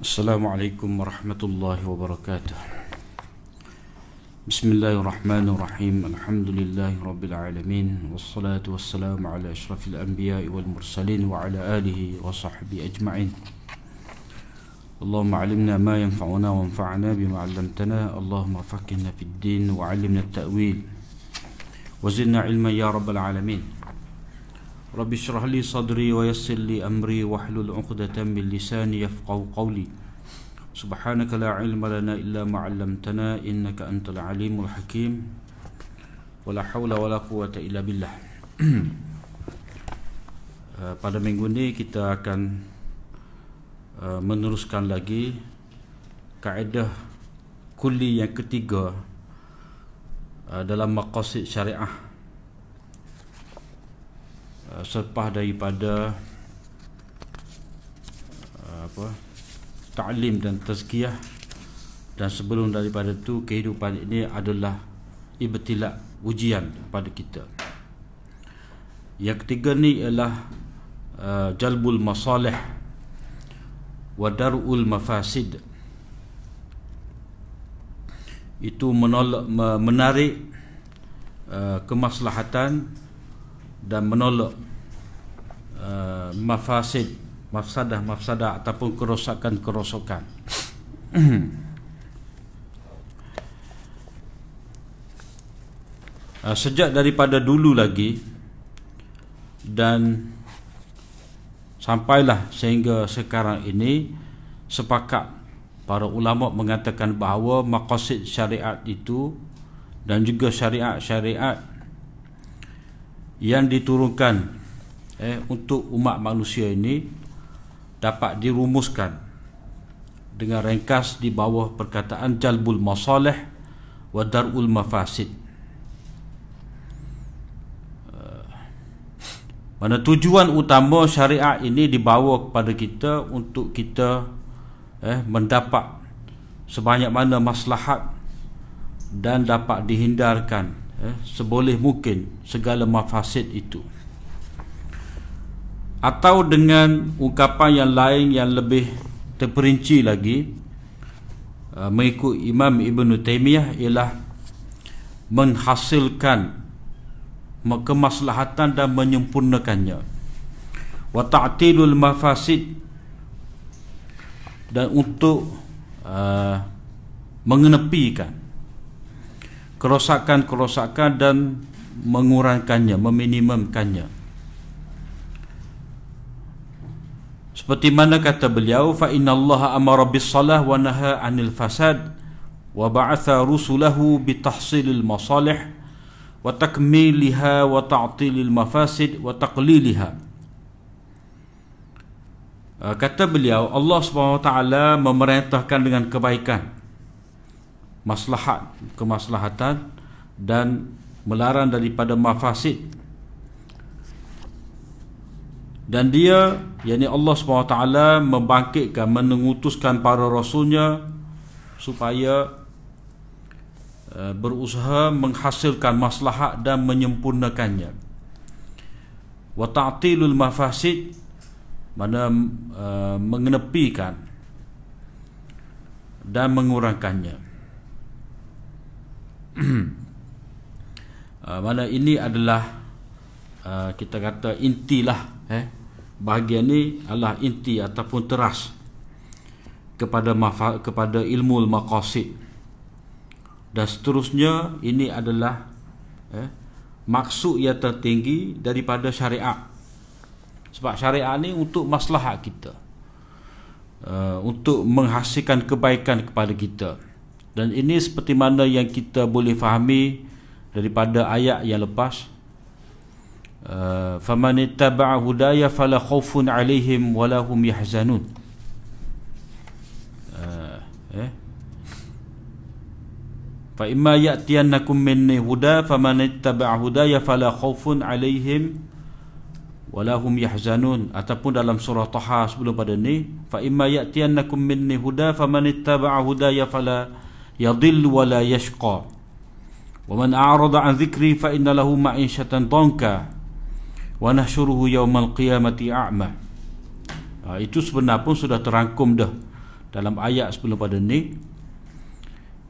السلام عليكم ورحمة الله وبركاته. بسم الله الرحمن الرحيم. الحمد لله رب العالمين والصلاة والسلام على أشرف الأنبياء والمرسلين وعلى آله وصحبه أجمعين. اللهم علمنا ما ينفعنا وانفعنا بما علمتنا. اللهم فقهنا في الدين وعلمنا التأويل وزدنا علما يا رب العالمين. رب اشرح لي صدري ويسر لي أمري واحلل عقدة من لساني يفقه قولي. سبحانك لا علم لنا إلا ما علمتنا إنك أنت العليم الحكيم ولا حول ولا قوة إلا بالله pada minggu ini kita akan uh, meneruskan lagi kaedah kuli yang ketiga uh, dalam maqasid syariah uh, selepas daripada apa ta'lim dan tazkiyah. Dan sebelum daripada itu kehidupan ini adalah ibtila ujian pada kita. Yang ketiga ni ialah uh, jalbul masalih wa darul mafasid. Itu menolak menarik uh, kemaslahatan dan menolak uh, mafasid mafsadah-mafsadah ataupun kerosakan-kerosakan. Ah, sejak daripada dulu lagi dan sampailah sehingga sekarang ini sepakat para ulama mengatakan bahawa maqasid syariat itu dan juga syariat-syariat yang diturunkan eh, untuk umat manusia ini dapat dirumuskan dengan ringkas di bawah perkataan jalbul masalih wa darul mafasid. Uh, mana tujuan utama syariat ini dibawa kepada kita untuk kita eh, mendapat sebanyak mana maslahat dan dapat dihindarkan eh, seboleh mungkin segala mafasid itu atau dengan ungkapan yang lain yang lebih terperinci lagi uh, mengikut Imam Ibn Taymiyah ialah menghasilkan kemaslahatan dan menyempurnakannya. Wa ta'tilul mafasid dan untuk uh, mengenepikan kerosakan-kerosakan dan mengurangkannya meminimumkannya Seperti mana kata beliau fa innallaha amara bis salah wa naha 'anil fasad wa ba'atha rusulahu bi tahsilil masalih wa takmiliha wa ta'tilil mafasid wa taqliliha. Uh, kata beliau Allah taala memerintahkan dengan kebaikan maslahat kemaslahatan dan melarang daripada mafasid dan dia yakni Allah SWT membangkitkan mengutuskan para rasulnya supaya uh, berusaha menghasilkan maslahat dan menyempurnakannya. Wa ta'tilul mafasid mana uh, mengenepikan dan mengurangkannya. Uh, mana ini adalah uh, kita kata intilah eh bahagian ni adalah inti ataupun teras kepada mafa, kepada ilmu maqasid. Dan seterusnya ini adalah eh, maksud yang tertinggi daripada syariat. Sebab syariat ni untuk maslahat kita. Uh, untuk menghasilkan kebaikan kepada kita. Dan ini seperti mana yang kita boleh fahami daripada ayat yang lepas Eh, famanittaba'a hudaya fala khaufun 'alaihim wala hum yahzanun. Eh, eh fa imma ya'tiyannakum minni huda famanittaba'a hudaya fala khaufun 'alaihim wala hum yahzanun. Ataupun dalam surah taha sebelum pada ni fa imma ya'tiyannakum minni huda famanittaba'a hudaya fala yadhill wala yashqa. Wa man a'rada 'an dhikri fa inna lahu ma'ishatan dhanka wa nahsyuruhu yaumal qiyamati a'ma. Ha, itu sebenarnya pun sudah terangkum dah dalam ayat sebelum pada ni.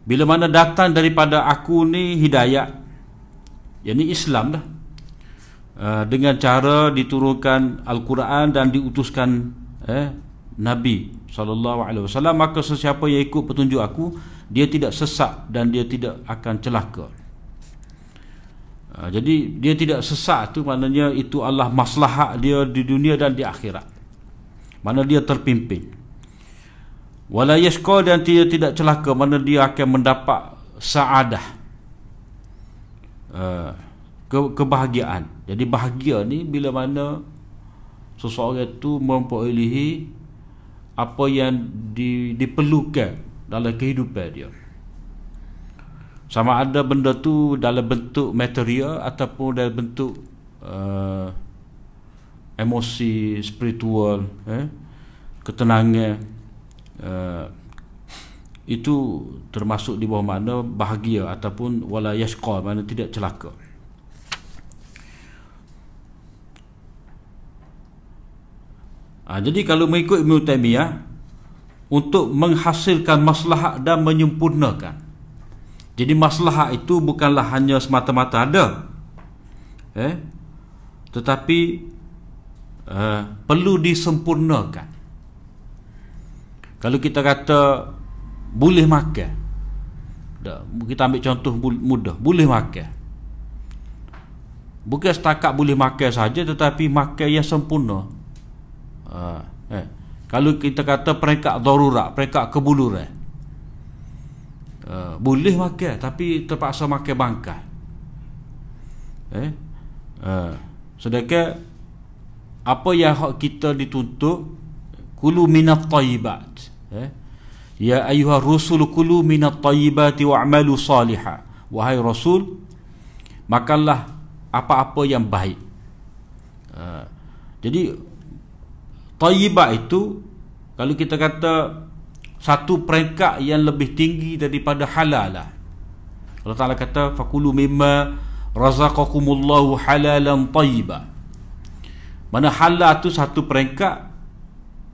Bila mana datang daripada aku ni hidayat yang ni Islam dah uh, dengan cara diturunkan Al-Quran dan diutuskan eh, Nabi SAW maka sesiapa yang ikut petunjuk aku dia tidak sesak dan dia tidak akan celaka uh, jadi dia tidak sesak tu maknanya itu Allah maslahat dia di dunia dan di akhirat. Mana dia terpimpin. Wala yashqa dan dia tidak celaka mana dia akan mendapat saadah uh, ke kebahagiaan. Jadi bahagia ni bila mana seseorang itu memperolehi apa yang di, diperlukan dalam kehidupan dia sama ada benda tu dalam bentuk material ataupun dalam bentuk uh, emosi spiritual eh, ketenangan uh, itu termasuk di bawah mana bahagia ataupun wala yashqa mana tidak celaka. Ha, jadi kalau mengikut Ibn Taymiyah untuk menghasilkan maslahat dan menyempurnakan jadi maslahat itu bukanlah hanya semata-mata ada eh tetapi uh, perlu disempurnakan kalau kita kata boleh makan. Kita ambil contoh mudah, boleh makan. Bukan setakat boleh makan saja tetapi makan yang sempurna. Uh, eh. Kalau kita kata peringkat darurat, peringkat kebuluran. Uh, boleh makan tapi terpaksa makan bangkai. Eh? Uh, sedangkan apa yang kita dituntut kulu minat tayyibat eh? Ya ayuha rusul kulu minat tayyibati wa'malu salihah Wahai Rasul Makanlah apa-apa yang baik uh, Jadi Tayyibat itu Kalau kita kata Satu peringkat yang lebih tinggi daripada halal lah. Allah Ta'ala kata Fakulu mimma razaqakumullahu halalan tayyibat Mana halal tu satu peringkat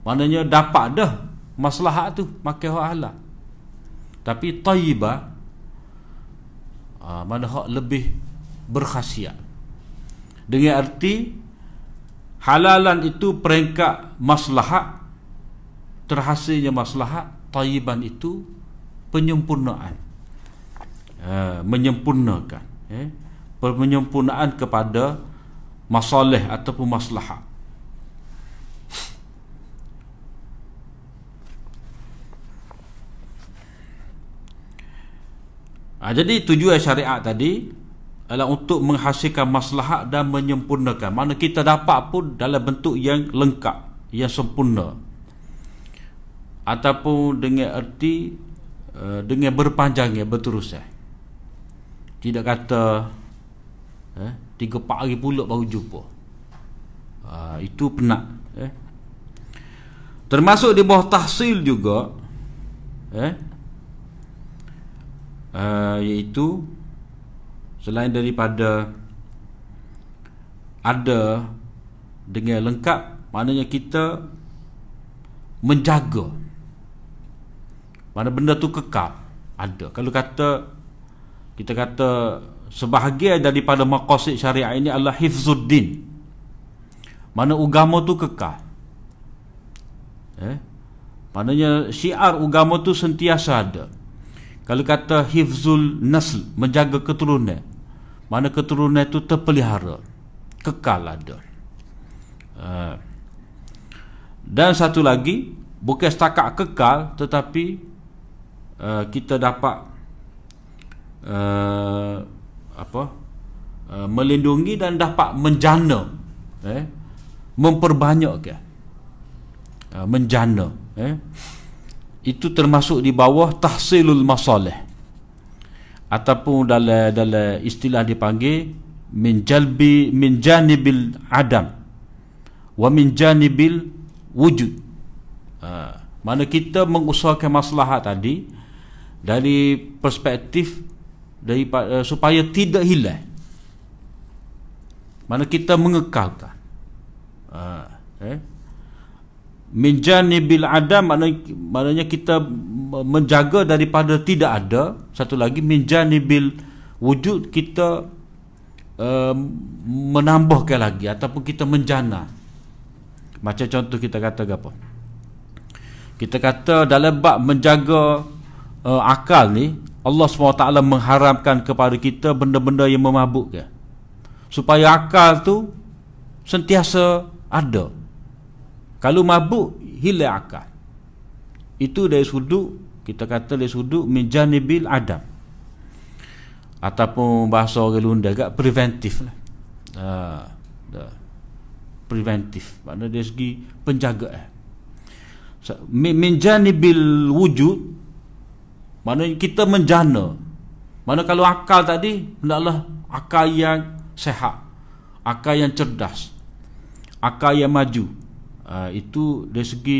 Maknanya dapat dah maslahat tu makan hak halal. Tapi tayyibah uh, mana hak lebih berkhasiat. Dengan arti halalan itu peringkat maslahat terhasilnya maslahat tayyiban itu penyempurnaan uh, menyempurnakan eh? penyempurnaan kepada masalah ataupun maslahat Ha, jadi tujuan syariat tadi adalah untuk menghasilkan maslahat dan menyempurnakan. Mana kita dapat pun dalam bentuk yang lengkap, yang sempurna. Ataupun dengan erti uh, dengan berpanjangnya berterusan. Tidak kata eh, tiga empat hari pula baru jumpa. Uh, itu penat. Eh. Termasuk di bawah tahsil juga. Eh, uh, iaitu selain daripada ada dengan lengkap maknanya kita menjaga mana benda tu kekal. Ada. Kalau kata kita kata sebahagian daripada maqasid syariat ini adalah hifzuddin. Mana agama tu kekal. Eh? Maknanya syiar agama tu sentiasa ada. Kalau kata hifzul nasl menjaga keturunan mana keturunan itu terpelihara. Kekal ada. Uh, dan satu lagi bukan setakat kekal tetapi uh, kita dapat uh, apa uh, melindungi dan dapat menjana eh memperbanyakkan uh, menjana eh. Itu termasuk di bawah tahsilul masalih. Ataupun dalam dalam istilah dipanggil min jalbi min janibil adam wa min janibil wujud. Ha, mana kita mengusahakan maslahat tadi dari perspektif dari uh, supaya tidak hilang mana kita mengekalkan. Ha, eh. Min janibil adam maknanya, maknanya kita menjaga daripada tidak ada. Satu lagi min janibil wujud kita uh, menambahkan lagi ataupun kita menjana. Macam contoh kita kata apa? Kita kata dalam bab menjaga uh, akal ni Allah SWT mengharamkan kepada kita benda-benda yang memabukkan supaya akal tu sentiasa ada kalau mabuk hilang akal. Itu dari sudut kita kata dari sudut menjanibil adam. Ataupun bahasa orang Lunda agak preventif lah. Uh, preventif. Maknanya dari segi penjagaan. So, menjanibil wujud maknanya kita menjana. Mana kalau akal tadi hendaklah akal yang sehat, akal yang cerdas, akal yang maju. Uh, itu dari segi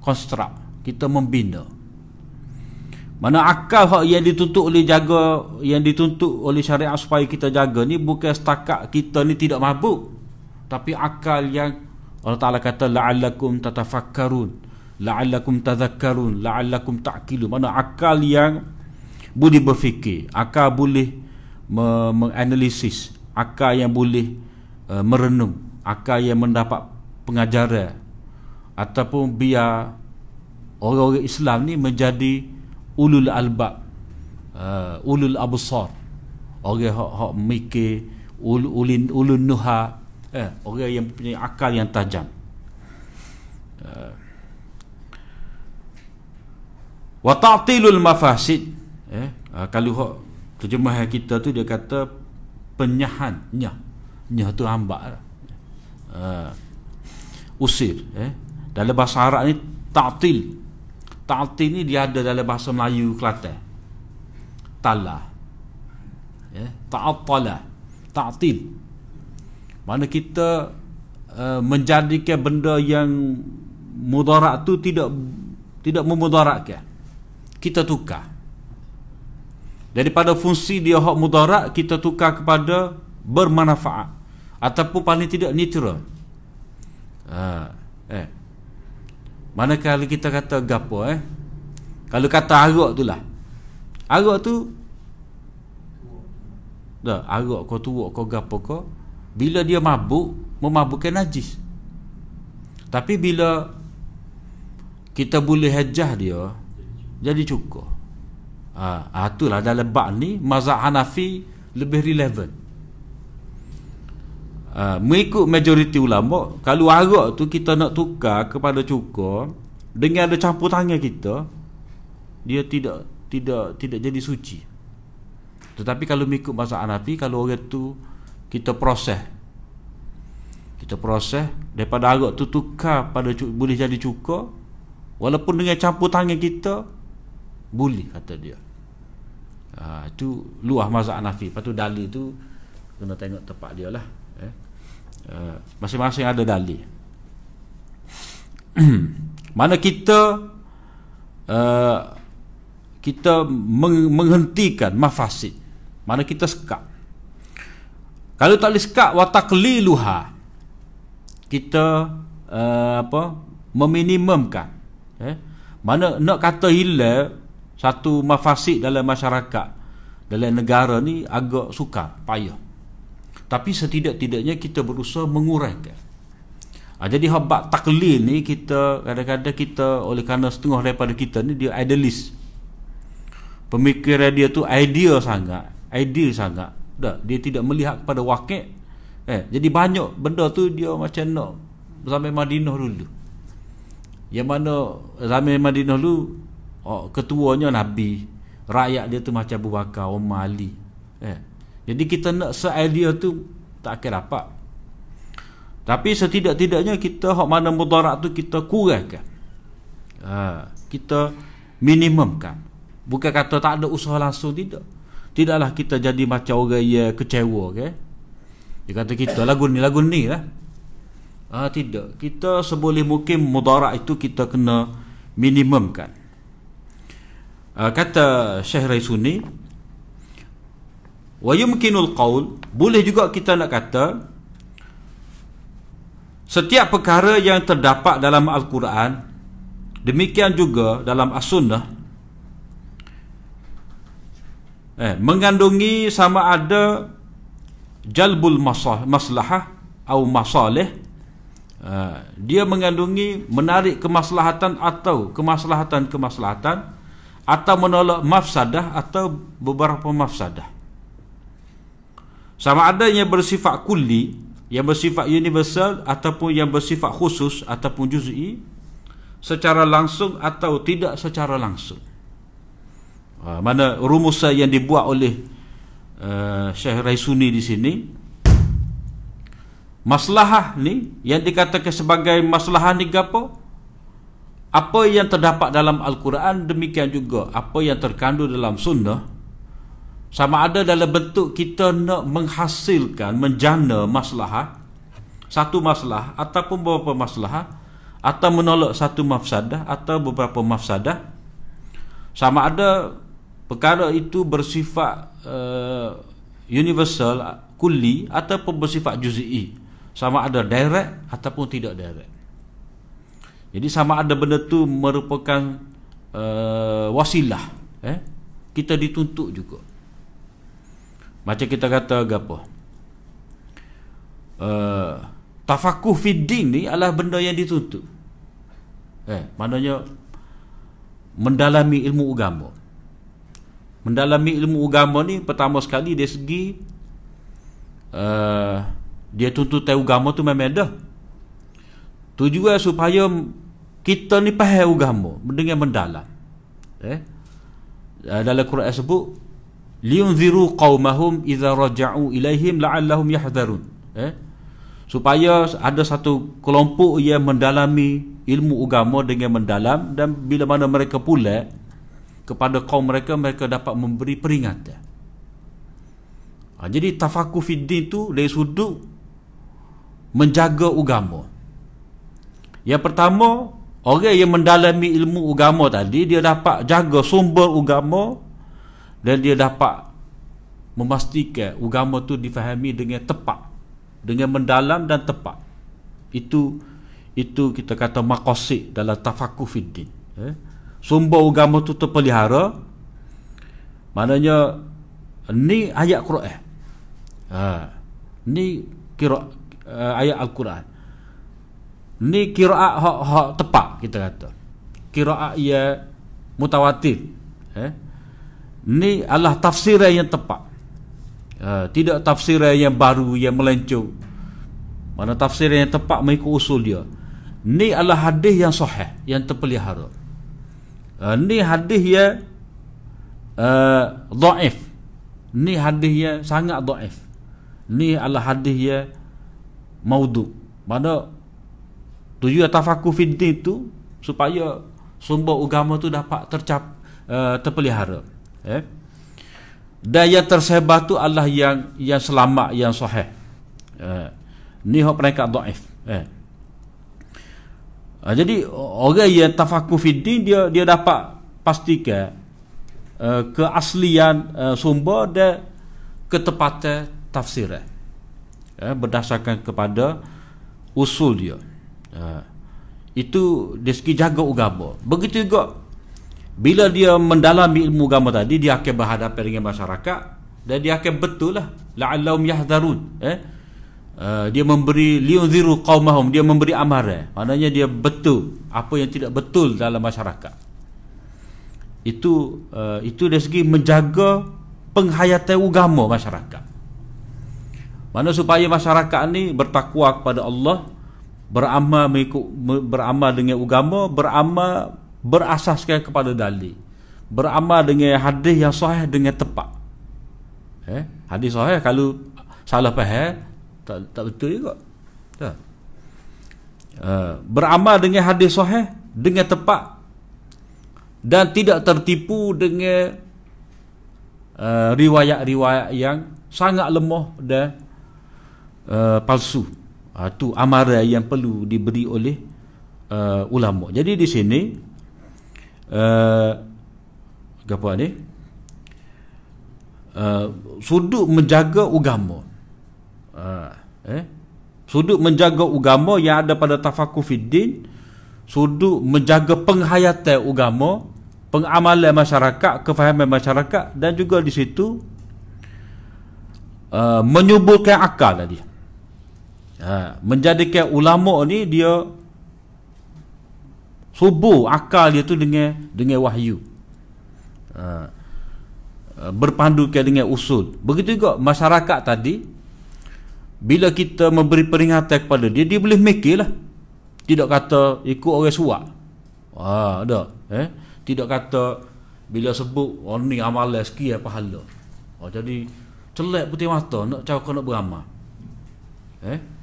konstruk. Kita membina. Mana akal yang dituntut oleh jaga yang dituntut oleh syariat supaya kita jaga ni bukan setakat kita ni tidak mabuk. Tapi akal yang Allah Taala kata la'allakum tatafakkarun la'allakum tadhakkarun la'allakum ta'qilun. Mana akal yang boleh berfikir akal boleh menganalisis akal yang boleh uh, merenung akal yang mendapat pengajaran. Ataupun biar orang-orang Islam ni menjadi ulul albab uh, ulul absar. Orang hak hak mikir ul, ulin ulun nuha eh orang yang punya akal yang tajam. Uh, wa ta'tilul mafasid eh uh, kalau hak terjemahan kita tu dia kata penyahan nyah nyah tu hamba uh, usir eh dalam bahasa Arab ni ta'til. Ta'til ni dia ada dalam bahasa Melayu Kelantan. Tala. Ya, ta'attala. Ta'til. Mana kita uh, menjadikan benda yang mudarat tu tidak tidak memudaratkan. Kita tukar. Daripada fungsi dia hak mudarat kita tukar kepada bermanfaat ataupun paling tidak neutral. Uh, eh Manakala kita kata gapo eh? Kalau kata arak tu lah. Arak tu dah arak kau tuak kau gapo kau bila dia mabuk memabukkan najis. Tapi bila kita boleh hajah dia jadi cukup. Ha, ha itulah dalam bab ni mazhab Hanafi lebih relevan. Uh, mengikut majoriti ulama kalau arak tu kita nak tukar kepada cukur dengan ada campur tangan kita dia tidak tidak tidak jadi suci tetapi kalau mengikut masa Hanafi kalau orang tu kita proses kita proses daripada arak tu tukar pada boleh jadi cukur walaupun dengan campur tangan kita boleh kata dia. Ha, itu luah mazhab Hanafi. Lepas tu dalil tu kena tengok tempat dia lah eh. Eh, masing-masing ada dalil. Mana kita uh, kita menghentikan mafasid. Mana kita sekat kalau tak boleh sekat watakliluha kita uh, apa meminimumkan eh? mana nak kata hilang satu mafasid dalam masyarakat dalam negara ni agak sukar payah. Tapi setidak-tidaknya kita berusaha mengurangkan ha, jadi habak taklil ni kita kadang-kadang kita oleh kerana setengah daripada kita ni dia idealist. Pemikiran dia tu idea sangat ideal sangat. Dah dia tidak melihat kepada wakil. Eh, jadi banyak benda tu dia macam nak zaman Madinah dulu. Yang mana zaman Madinah dulu oh, ketuanya Nabi rakyat dia tu macam Abu Bakar Umar Ali eh, jadi kita nak se-idea tu tak akan dapat. Tapi setidak-tidaknya kita hak mana mudarat tu kita kurangkan. Ha, kita minimumkan. Bukan kata tak ada usaha langsung tidak. Tidaklah kita jadi macam orang yang kecewa okay? Dia kata kita lagu ni lagu ni lah. Ha, tidak. Kita seboleh mungkin mudarat itu kita kena minimumkan. Ha, kata Syekh Raisuni wa yumkinul qaul boleh juga kita nak kata setiap perkara yang terdapat dalam Al-Quran demikian juga dalam As-Sunnah eh, mengandungi sama ada jalbul maslahah atau masalih uh, dia mengandungi menarik kemaslahatan atau kemaslahatan-kemaslahatan atau menolak mafsadah atau beberapa mafsadah. Sama ada yang bersifat kulli yang bersifat universal ataupun yang bersifat khusus ataupun juz'i secara langsung atau tidak secara langsung. Uh, mana rumusan yang dibuat oleh uh, Syekh Raisuni di sini. Maslahah ni yang dikatakan sebagai maslahah ni apa apa yang terdapat dalam Al-Quran demikian juga. Apa yang terkandung dalam sunnah sama ada dalam bentuk kita nak menghasilkan menjana maslahah satu masalah ataupun beberapa masalah atau menolak satu mafsadah atau beberapa mafsadah. Sama ada perkara itu bersifat uh, universal kulli ataupun bersifat juz'i. Sama ada direct ataupun tidak direct jadi sama ada benda tu merupakan uh, wasilah eh? Kita dituntut juga. Macam kita kata gapo? Uh, tafakuh fid din ni adalah benda yang dituntut. Eh maknanya mendalami ilmu agama. Mendalami ilmu agama ni pertama sekali dari segi uh, dia tuntut tahu agama tu memang dah tujuan supaya kita ni faham agama dengan mendalam. Eh? Dalam Quran sebut liunziru qaumahum idza raja'u ilaihim la'allahum yahdharun. Eh? Supaya ada satu kelompok yang mendalami ilmu agama dengan mendalam dan bila mana mereka pula kepada kaum mereka mereka dapat memberi peringatan. Ha, jadi tafakuh fiddin tu dari sudut menjaga agama. Yang pertama, orang yang mendalami ilmu agama tadi dia dapat jaga sumber agama dan dia dapat memastikan agama tu difahami dengan tepat, dengan mendalam dan tepat. Itu itu kita kata maqasid dalam tafakuh fiddin. Eh? Sumber agama tu terpelihara. Maknanya ni ayat Quran. Ha. Ni kira uh, ayat Al-Quran. Ni kiraat hak hak tepat kita kata. Kiraat ia mutawatir. Eh? Ni adalah tafsiran yang tepat. Uh, tidak tafsiran yang baru yang melencong. Mana tafsiran yang tepat mengikut usul dia. Ni adalah hadis yang sahih yang terpelihara. Uh, ni hadis yang uh, dhaif. Ni hadis yang sangat dhaif. Ni adalah hadis yang maudu mana tujuan tafakuh fiddin itu supaya sumber agama tu dapat tercap uh, terpelihara eh. Dan yang tersebar tu Allah yang yang selamat yang sahih eh. Ni hak mereka dhaif eh. Uh, jadi orang yang tafakuh fiddin dia dia dapat pastikan uh, keaslian uh, sumber dan ketepatan tafsiran ya, berdasarkan kepada usul dia ya. itu dari segi jaga agama begitu juga bila dia mendalami ilmu agama tadi dia akan berhadapan dengan masyarakat dan dia akan betul lah. La'allahum yahdharun. Eh? Uh, dia memberi liunziru qaumahum dia memberi amaran. Maknanya dia betul apa yang tidak betul dalam masyarakat. Itu uh, itu dari segi menjaga penghayatan agama masyarakat. Mana supaya masyarakat ni bertakwa kepada Allah, beramal mengikut beramal dengan agama, beramal berasaskan kepada dalil. Beramal dengan hadis yang sahih dengan tepat. Eh, hadis sahih kalau salah faham tak tak betul juga. Tak. Uh, beramal dengan hadis sahih dengan tepat dan tidak tertipu dengan uh, riwayat-riwayat yang sangat lemah dan uh, palsu. Uh, tu amaran yang perlu diberi oleh uh, ulama. Jadi di sini uh, apa ni? Uh, sudut menjaga agama. Uh, eh sudut menjaga agama yang ada pada tafakur fiddin sudut menjaga penghayatan agama pengamalan masyarakat kefahaman masyarakat dan juga di situ uh, menyuburkan akal tadi uh, menjadikan ulama ni dia subur akal dia tu dengan dengan wahyu. Uh, berpandukan dengan usul. Begitu juga masyarakat tadi bila kita memberi peringatan kepada dia dia boleh mikirlah. Tidak kata ikut orang suak. Ah ada eh? Tidak kata bila sebut oh ni amalan sekian pahala. Oh jadi celak putih mata nak cakap nak beramal. Eh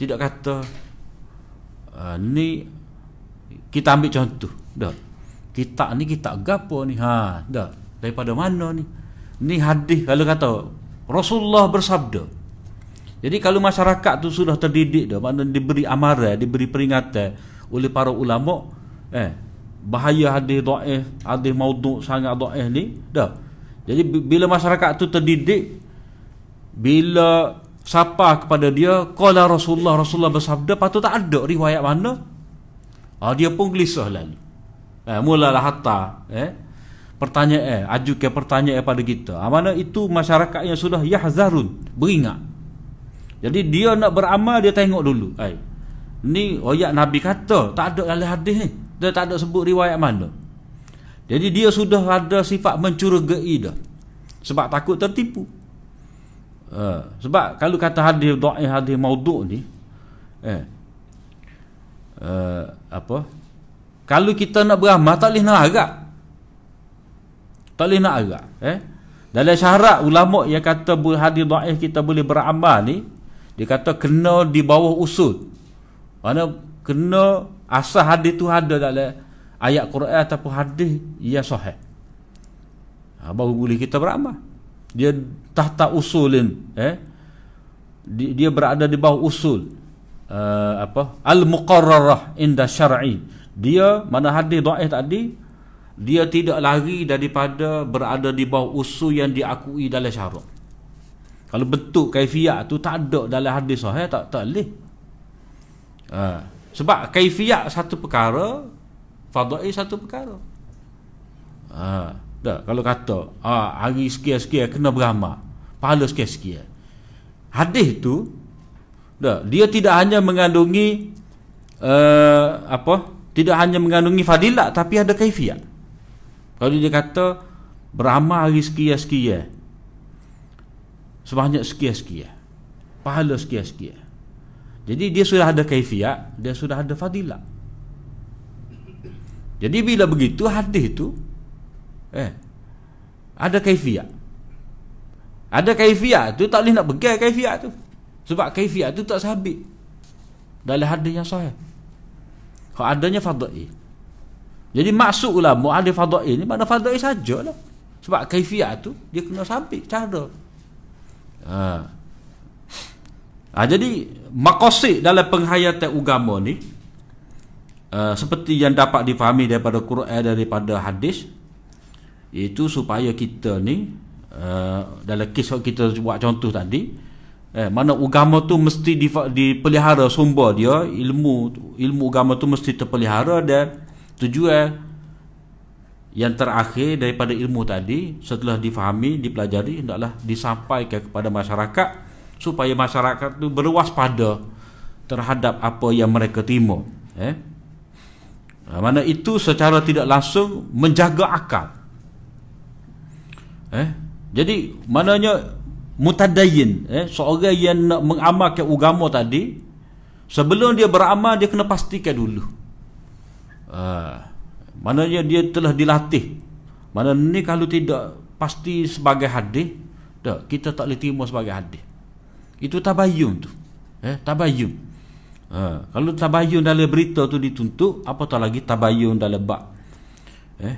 tidak kata uh, ni kita ambil contoh dah. Kita ni kita gapo ni? Ha dah. Daripada mana ni? Ni hadis kalau kata Rasulullah bersabda. Jadi kalau masyarakat tu sudah terdidik dah makna diberi amaran diberi peringatan oleh para ulama eh bahaya hadis dhaif hadis maudhu sangat dhaif ni dah. Jadi bila masyarakat tu terdidik bila siapa kepada dia qala rasulullah rasulullah bersabda patut tak ada riwayat mana? Ah dia pun gelisah lalu. Eh mulalah hatta eh pertanyaan eh ajukan pertanyaan pada kita. Ah, mana itu masyarakat yang sudah yahzarun beringat. Jadi dia nak beramal dia tengok dulu. Ai ni ayat nabi kata tak ada dalam hadis ni. Dia tak ada sebut riwayat mana. Jadi dia sudah ada sifat mencurigai dah. Sebab takut tertipu uh, sebab kalau kata hadis dhaif hadis maudhu ni eh uh, apa kalau kita nak beramal tak boleh nak agak tak boleh nak agak eh dalam syarat ulama yang kata hadis dhaif kita boleh beramal ni dia kata kena di bawah usul mana kena asal hadis tu ada dalam ayat Quran ataupun hadis yang sahih. Ha, baru boleh kita beramal. Dia tahta usulin eh dia, berada di bawah usul uh, apa al-muqarrarah inda syar'i. Dia mana hadis dhaif tadi dia tidak lari daripada berada di bawah usul yang diakui dalam syarak. Kalau bentuk kaifiat tu tak ada dalam hadis sahih tak tak boleh. Ha. Sebab kaifiat satu perkara, fadai satu perkara. Ha, dah kalau kata ha, hari sekian-sekian kena beramal, pahala sekian-sekian. Hadis tu dah dia tidak hanya mengandungi uh, apa? Tidak hanya mengandungi fadilat tapi ada kaifiat. Kalau dia kata beramal hari sekian-sekian sebanyak sekian-sekian. Pahala sekian-sekian. Jadi dia sudah ada kaifiat, dia sudah ada fadilah. Jadi bila begitu hadis itu eh ada kaifiat. Ada kaifiat tu tak boleh nak pegang kaifiat tu. Sebab kaifiat tu tak sabit dalam hadis yang sahih. Kalau adanya fadail. Jadi maksud ulama ada fadail ni mana fadail sajalah. Sebab kaifiat tu dia kena sabit cara. Ha. Ha, jadi makosid dalam penghayatan agama ni uh, seperti yang dapat difahami daripada Quran daripada hadis itu supaya kita ni uh, dalam kisah kita buat contoh tadi eh, mana agama tu mesti dipelihara sumber dia ilmu ilmu agama tu mesti terpelihara dan tujuan yang terakhir daripada ilmu tadi setelah difahami dipelajari hendaklah disampaikan kepada masyarakat supaya masyarakat tu berwaspada terhadap apa yang mereka terima eh. Mana itu secara tidak langsung menjaga akal eh? Jadi maknanya mutadayyin eh? Seorang yang nak mengamalkan agama tadi sebelum dia beramal dia kena pastikan dulu. Ha, maknanya dia telah dilatih. Mana ni kalau tidak pasti sebagai hadis tak kita tak boleh terima sebagai hadis. Itu tabayun tu. Eh, tabayun. Ha, kalau tabayun dalam berita tu dituntut, apatah lagi tabayun dalam bab eh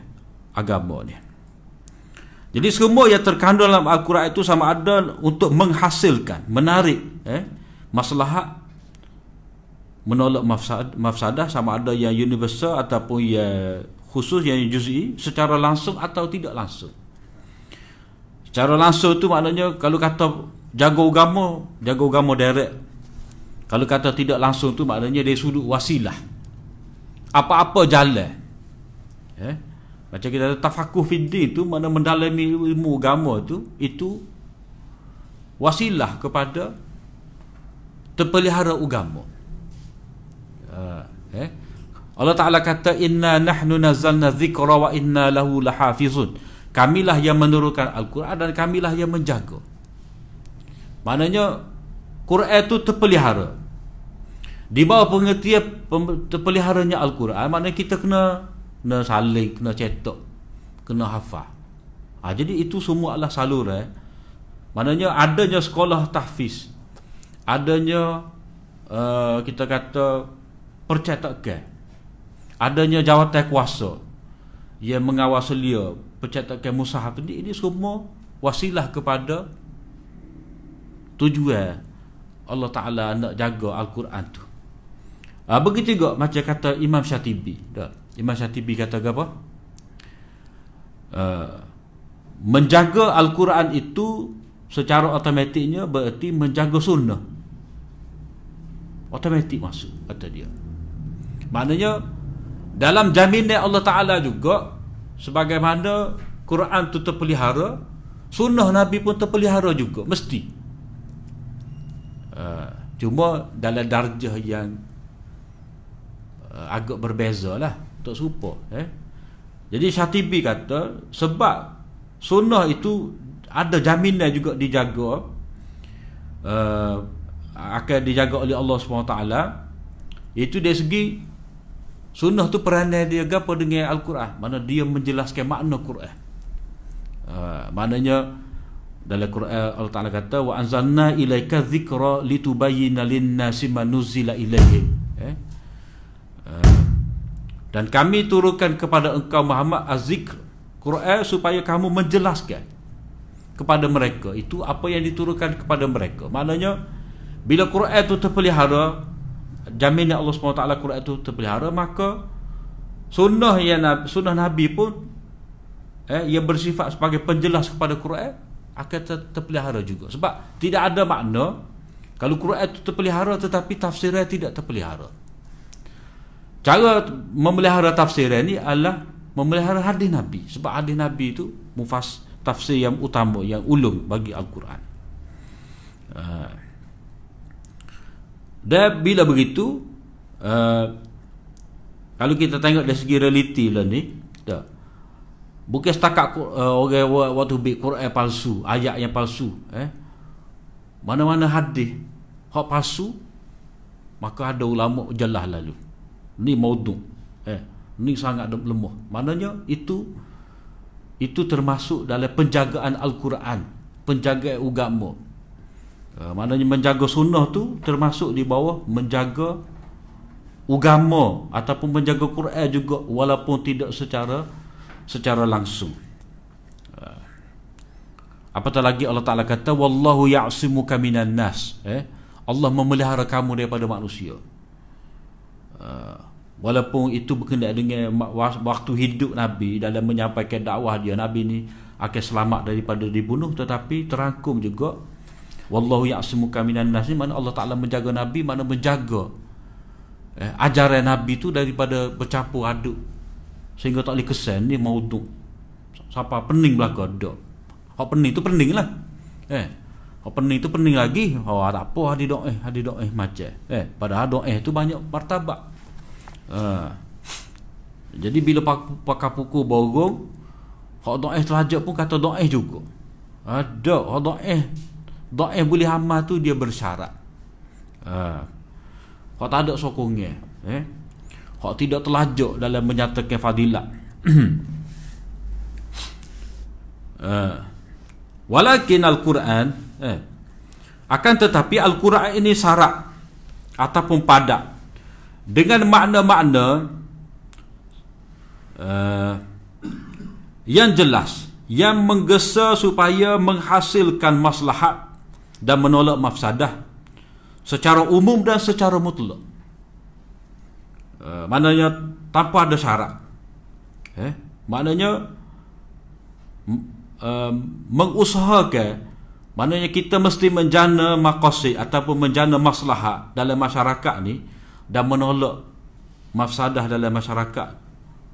agama ni. Jadi semua yang terkandung dalam Al-Quran itu sama ada untuk menghasilkan, menarik eh maslahat menolak mafsad, mafsadah sama ada yang universal ataupun yang khusus yang juz'i secara langsung atau tidak langsung. Secara langsung tu maknanya kalau kata jaga agama jaga agama direct kalau kata tidak langsung tu maknanya dari sudut wasilah apa-apa jalan eh? Macam kita tafakuh fiddin tu mana mendalami ilmu agama tu itu wasilah kepada terpelihara agama. Uh, eh? Allah Ta'ala kata inna nahnu nazzalna dhikra wa inna lahu lahafizun. Kamilah yang menurunkan Al-Quran dan kamilah yang menjaga. Maknanya Quran itu terpelihara. Di bawah pengertian terpeliharanya Al-Quran maknanya kita kena kena saling kena cetak kena hafal ha, jadi itu semua adalah salur eh. maknanya adanya sekolah tahfiz adanya uh, kita kata percetakan adanya jawatan kuasa yang mengawasi dia percetakan musahaf ini, ini semua wasilah kepada tujuan Allah Ta'ala nak jaga Al-Quran tu Ha, begitu juga macam kata Imam Syatibi. Tak? Imam Syatibi kata apa? Uh, menjaga Al-Quran itu secara otomatiknya berarti menjaga sunnah. Otomatik masuk kata dia. Maknanya dalam jaminan Allah Ta'ala juga sebagaimana Quran itu terpelihara sunnah Nabi pun terpelihara juga mesti uh, cuma dalam darjah yang uh, agak berbeza lah tak serupa eh? jadi Syatibi kata sebab sunnah itu ada jaminan juga dijaga uh, akan dijaga oleh Allah SWT itu dari segi sunnah tu peranan dia apa dengan Al-Quran mana dia menjelaskan makna Quran uh, maknanya dalam Quran Allah Taala kata wa anzalna ilaika dzikra litubayyana lin-nasi ma nuzila ilaihim eh? Dan kami turunkan kepada engkau Muhammad az-zikr Quran supaya kamu menjelaskan kepada mereka. Itu apa yang diturunkan kepada mereka. Maknanya bila Quran itu terpelihara jaminan Allah SWT Quran itu terpelihara maka sunnah yang sunnah Nabi pun eh, yang bersifat sebagai penjelas kepada Quran akan ter, terpelihara juga. Sebab tidak ada makna kalau Quran itu terpelihara tetapi tafsirnya tidak terpelihara Cara memelihara tafsir ini adalah memelihara hadis Nabi. Sebab hadis Nabi itu mufas tafsir yang utama, yang ulung bagi Al-Quran. Uh, dan bila begitu, uh, kalau kita tengok dari segi realiti lah ni, tak. Bukan setakat uh, orang waktu bik Quran palsu, ayat yang palsu. Eh? Mana-mana hadis, hak palsu, maka ada ulama jelas lalu ni maudhu eh ni sangat lemah. Maknanya itu itu termasuk dalam penjagaan al-Quran penjagaan agama. Uh, maknanya menjaga sunnah tu termasuk di bawah menjaga agama ataupun menjaga Quran juga walaupun tidak secara secara langsung. Uh, apatah lagi Allah Taala kata wallahu ya'simuka minan nas. Eh Allah memelihara kamu daripada manusia Uh, walaupun itu berkenaan dengan waktu hidup Nabi dalam menyampaikan dakwah dia Nabi ni akan selamat daripada dibunuh tetapi terangkum juga wallahu ya'simuka minan nas. Mana Allah Taala menjaga Nabi mana menjaga eh, ajaran Nabi tu daripada bercampur aduk sehingga tak boleh kesan ni maudhu siapa pening belaka dak hak pening tu pening lah eh hak pening tu pening lagi oh tak apa hadi doa eh hadi doa eh macam eh padahal doa tu banyak martabat Ha. Jadi bila pakai pukul borong Hak do'eh terajak pun kata do'eh juga Ada Hak do'eh Do'eh boleh amal tu dia bersyarat ha. Hak tak ada sokongnya eh? Hak tidak terlajak dalam menyatakan fadilat ha. Walakin Al-Quran eh, Akan tetapi Al-Quran ini syarat Ataupun padat. Dengan makna-makna uh, yang jelas yang menggesa supaya menghasilkan maslahat dan menolak mafsadah secara umum dan secara mutlak. Uh, maknanya tanpa ada syarat. Eh maknanya uh, mengusahakan Maknanya kita mesti menjana maqasid ataupun menjana maslahat dalam masyarakat ni dan menolak mafsadah dalam masyarakat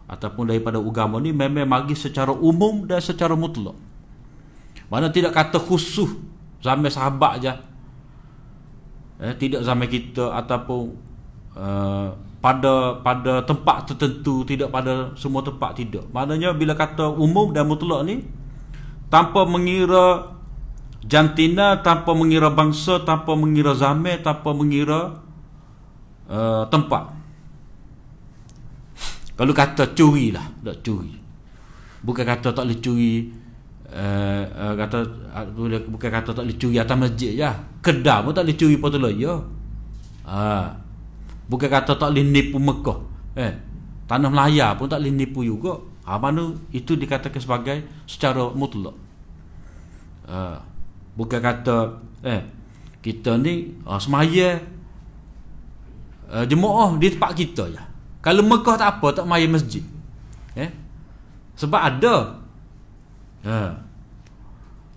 ataupun daripada agama ni memang bagi secara umum dan secara mutlak. Mana tidak kata khusus zaman sahabat je. Eh, tidak zaman kita ataupun uh, pada pada tempat tertentu tidak pada semua tempat tidak. Maknanya bila kata umum dan mutlak ni tanpa mengira jantina tanpa mengira bangsa tanpa mengira zaman tanpa mengira uh, tempat. Kalau kata curi lah tak curi. Bukan kata tak boleh curi uh, uh, kata uh, bukan kata tak boleh curi atas masjid ya kedai pun tak boleh curi lah ya. Uh, bukan kata tak boleh nipu Mekah eh. Tanah Melaya pun tak boleh nipu juga. Ha, mana itu dikatakan sebagai secara mutlak. Uh, bukan kata eh kita ni uh, semaya uh, jemaah di tempat kita je. Kalau Mekah tak apa tak maya masjid. Eh? Sebab ada. Ha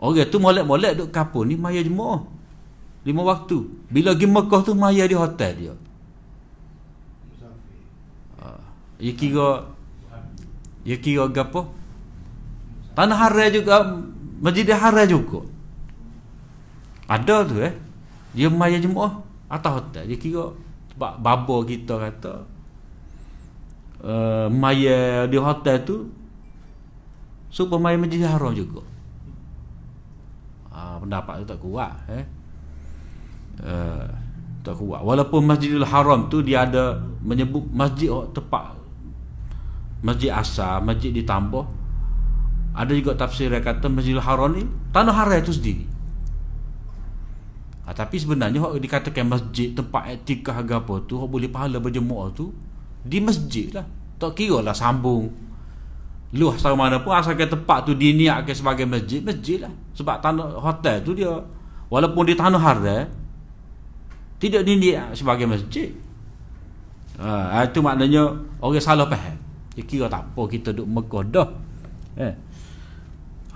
orang tu molek-molek duk kapur ni maya jemaah lima waktu. Bila pergi Mekah tu maya di hotel dia. Uh, ya kira ya kira apa? Tanah haram juga masjid haram juga ada tu eh. Dia maya jemaah atas hotel. Dia kira sebab baba kita kata uh, maya di hotel tu supaya maya masjid haram juga. Ah pendapat tu tak kuat eh. Uh, tak kuat. Walaupun Masjidil Haram tu dia ada menyebut masjid tepat masjid asal, masjid ditambah. Ada juga tafsir yang kata Masjidil Haram ni tanah haram itu sendiri ha, Tapi sebenarnya Orang dikatakan masjid Tempat etikah ke apa tu Orang boleh pahala berjemaah tu Di masjid lah. Tak kira lah sambung. Luah sama mana pun Asalkan tempat tu diniatkan sebagai masjid Masjid lah. Sebab tanah hotel tu dia Walaupun di tanah haram Tidak diniat sebagai masjid. Ha, Itu maknanya Orang salah faham. Dia kira tak apa Kita duduk Mekah dah. Eh.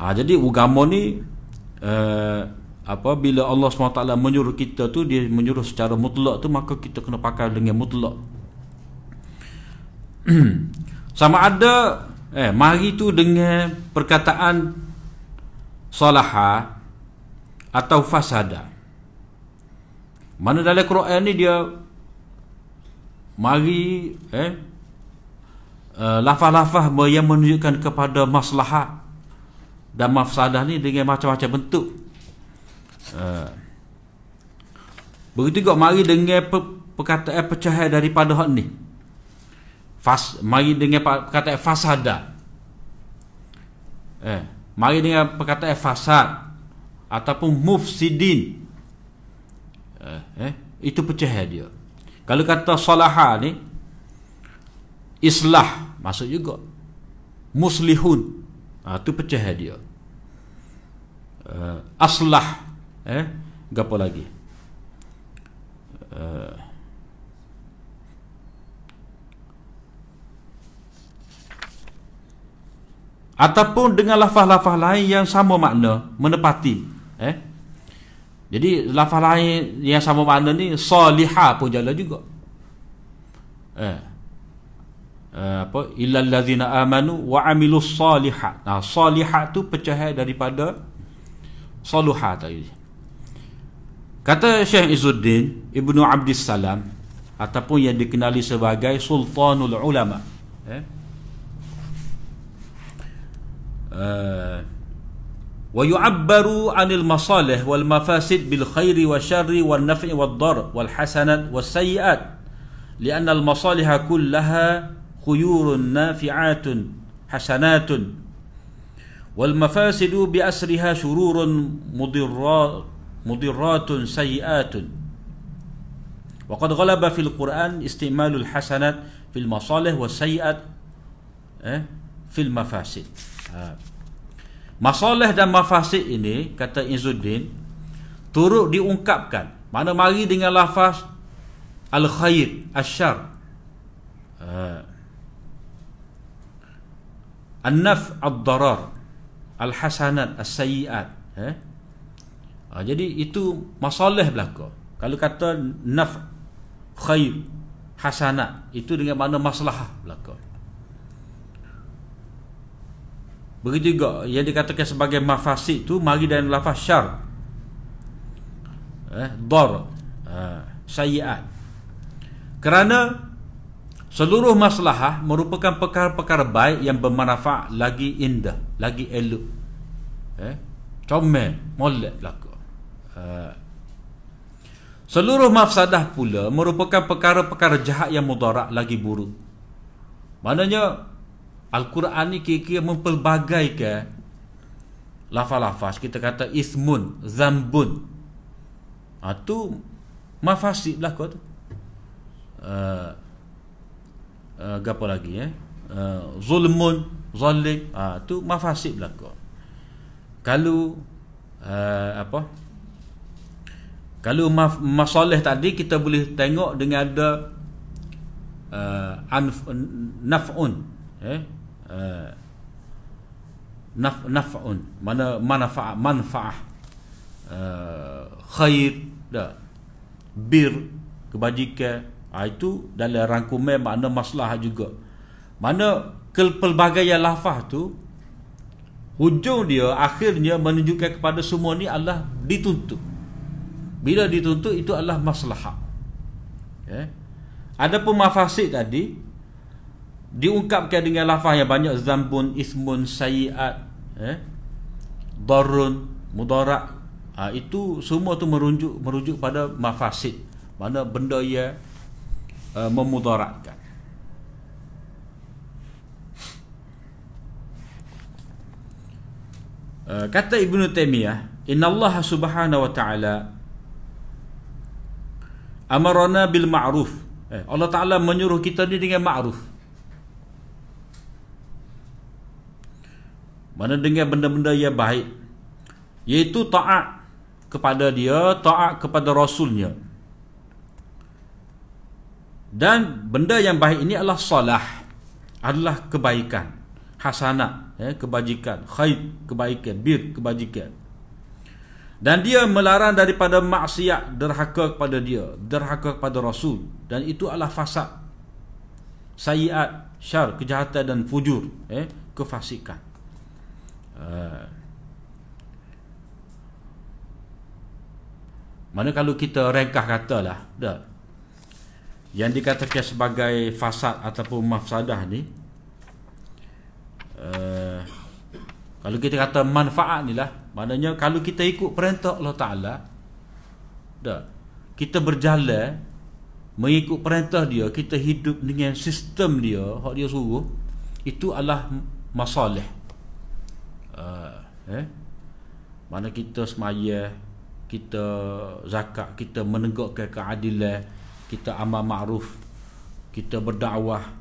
ha, Jadi agama ni uh, apa bila Allah SWT menyuruh kita tu dia menyuruh secara mutlak tu maka kita kena pakai dengan mutlak. Sama ada eh mari tu dengan perkataan salaha atau fasada. Mana dalam Quran ni dia mari eh uh, lafaz-lafaz yang menunjukkan kepada maslahat dan mafsadah ni dengan macam-macam bentuk Ha. Begitu juga mari dengan per, perkataan pecahan daripada hak ni. Fas mari dengan perkataan fasada. Eh, mari dengan perkataan fasad ataupun mufsidin. Eh, eh itu pecahan dia. Kalau kata salaha ni islah masuk juga. Muslihun. Ha, itu pecahan dia. Aslah eh? Gapo lagi? Uh, ataupun dengan lafaz-lafaz lain yang sama makna menepati. Eh? Jadi lafaz lain yang sama makna ni salihah pun jalan juga. Eh? Uh, apa? Illal ladzina amanu wa amilus salihat. Nah, salihat tu pecahan daripada saluhat tadi. Kata Syekh Izzuddin Ibnu Abdis Salam ataupun yang dikenali sebagai Sultanul Ulama eh uh, wa yu'abbaru 'anil masalih wal mafasid bil khairi wa syarri wal naf'i wad dar wal hasanat was sayyi'at li'anna al mudiratun sayiatun wa qad ghalaba fil qur'an istimalul hasanat fil masalih wa sayiat eh fil mafasid ha. masalih dan mafasid ini kata Izuddin turut diungkapkan. Mana mari dengan lafaz al khair al syar ha. Ah. an naf' ad darar al hasanat al sayiat eh. Ha, jadi itu masalah belaka. Kalau kata naf khair hasanat itu dengan mana masalah belaka. Begitu juga yang dikatakan sebagai mafasid tu mari dan lafaz syar. Eh, dar, uh, sayiat. Kerana seluruh masalah merupakan perkara-perkara baik yang bermanfaat lagi indah, lagi elok. Eh, comel, molek. Uh, seluruh mafsadah pula merupakan perkara-perkara jahat yang mudarat lagi buruk. Maknanya Al-Quran ni kira-kira mempelbagaikan lafaz-lafaz kita kata ismun, zambun. Ha, tu mafasid lah kau tu. Uh, uh, lagi eh? Uh, zulmun, zalim. Ha, tu mafasid lah kau. Kalau uh, apa? Kalau masalah tadi kita boleh tengok dengan ada uh, anf, naf'un eh? Uh, naf naf'un. Mana manfaat manfaah uh, khair dah. Bir kebajikan. Ha, itu dalam rangkuman makna masalah juga. Mana pelbagaian lafaz tu hujung dia akhirnya menunjukkan kepada semua ni Allah dituntut bila dituntut itu adalah maslahah. Ya. Ada pun mafasid tadi diungkapkan dengan lafaz yang banyak zambun, ismun, sayiat, eh, darun, mudarat. Ha, itu semua tu merujuk merujuk pada mafasid. Mana benda yang uh, memudaratkan. Uh, kata Ibnu Taimiyah, "Inna Allah Subhanahu wa ta'ala amarana bil ma'ruf. Eh, Allah Ta'ala menyuruh kita ni dengan ma'ruf. Mana dengan benda-benda yang baik? Iaitu ta'at kepada dia ta'at kepada rasulnya. Dan benda yang baik ini adalah salah. Adalah kebaikan. Hasanat eh, kebajikan. Khair kebaikan. Bir kebajikan dan dia melarang daripada maksiat derhaka kepada dia derhaka kepada rasul. Dan itu adalah fasad sayiat syar kejahatan dan fujur eh kefasikan. Uh, mana kalau kita rengkah katalah dah yang dikatakan sebagai fasad ataupun mafsadah ni uh, kalau kita kata manfaat ni lah Maknanya kalau kita ikut perintah Allah Ta'ala dah, Kita berjalan Mengikut perintah dia Kita hidup dengan sistem dia Yang dia suruh Itu adalah masalah uh, eh? Mana kita semaya Kita zakat Kita menegakkan keadilan Kita amal ma'ruf Kita berdakwah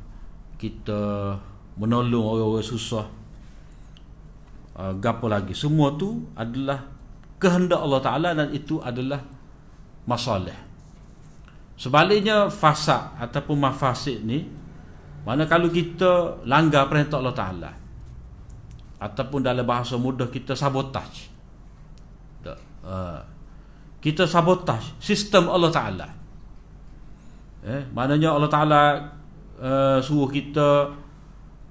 Kita menolong orang-orang susah uh, gapo lagi? Semua tu adalah kehendak Allah Taala dan itu adalah masalah sebaliknya fasad ataupun mafasid ni mana kalau kita langgar perintah Allah Taala ataupun dalam bahasa mudah kita sabotaj uh, kita sabotaj sistem Allah Taala. Eh maknanya Allah Taala uh, suruh kita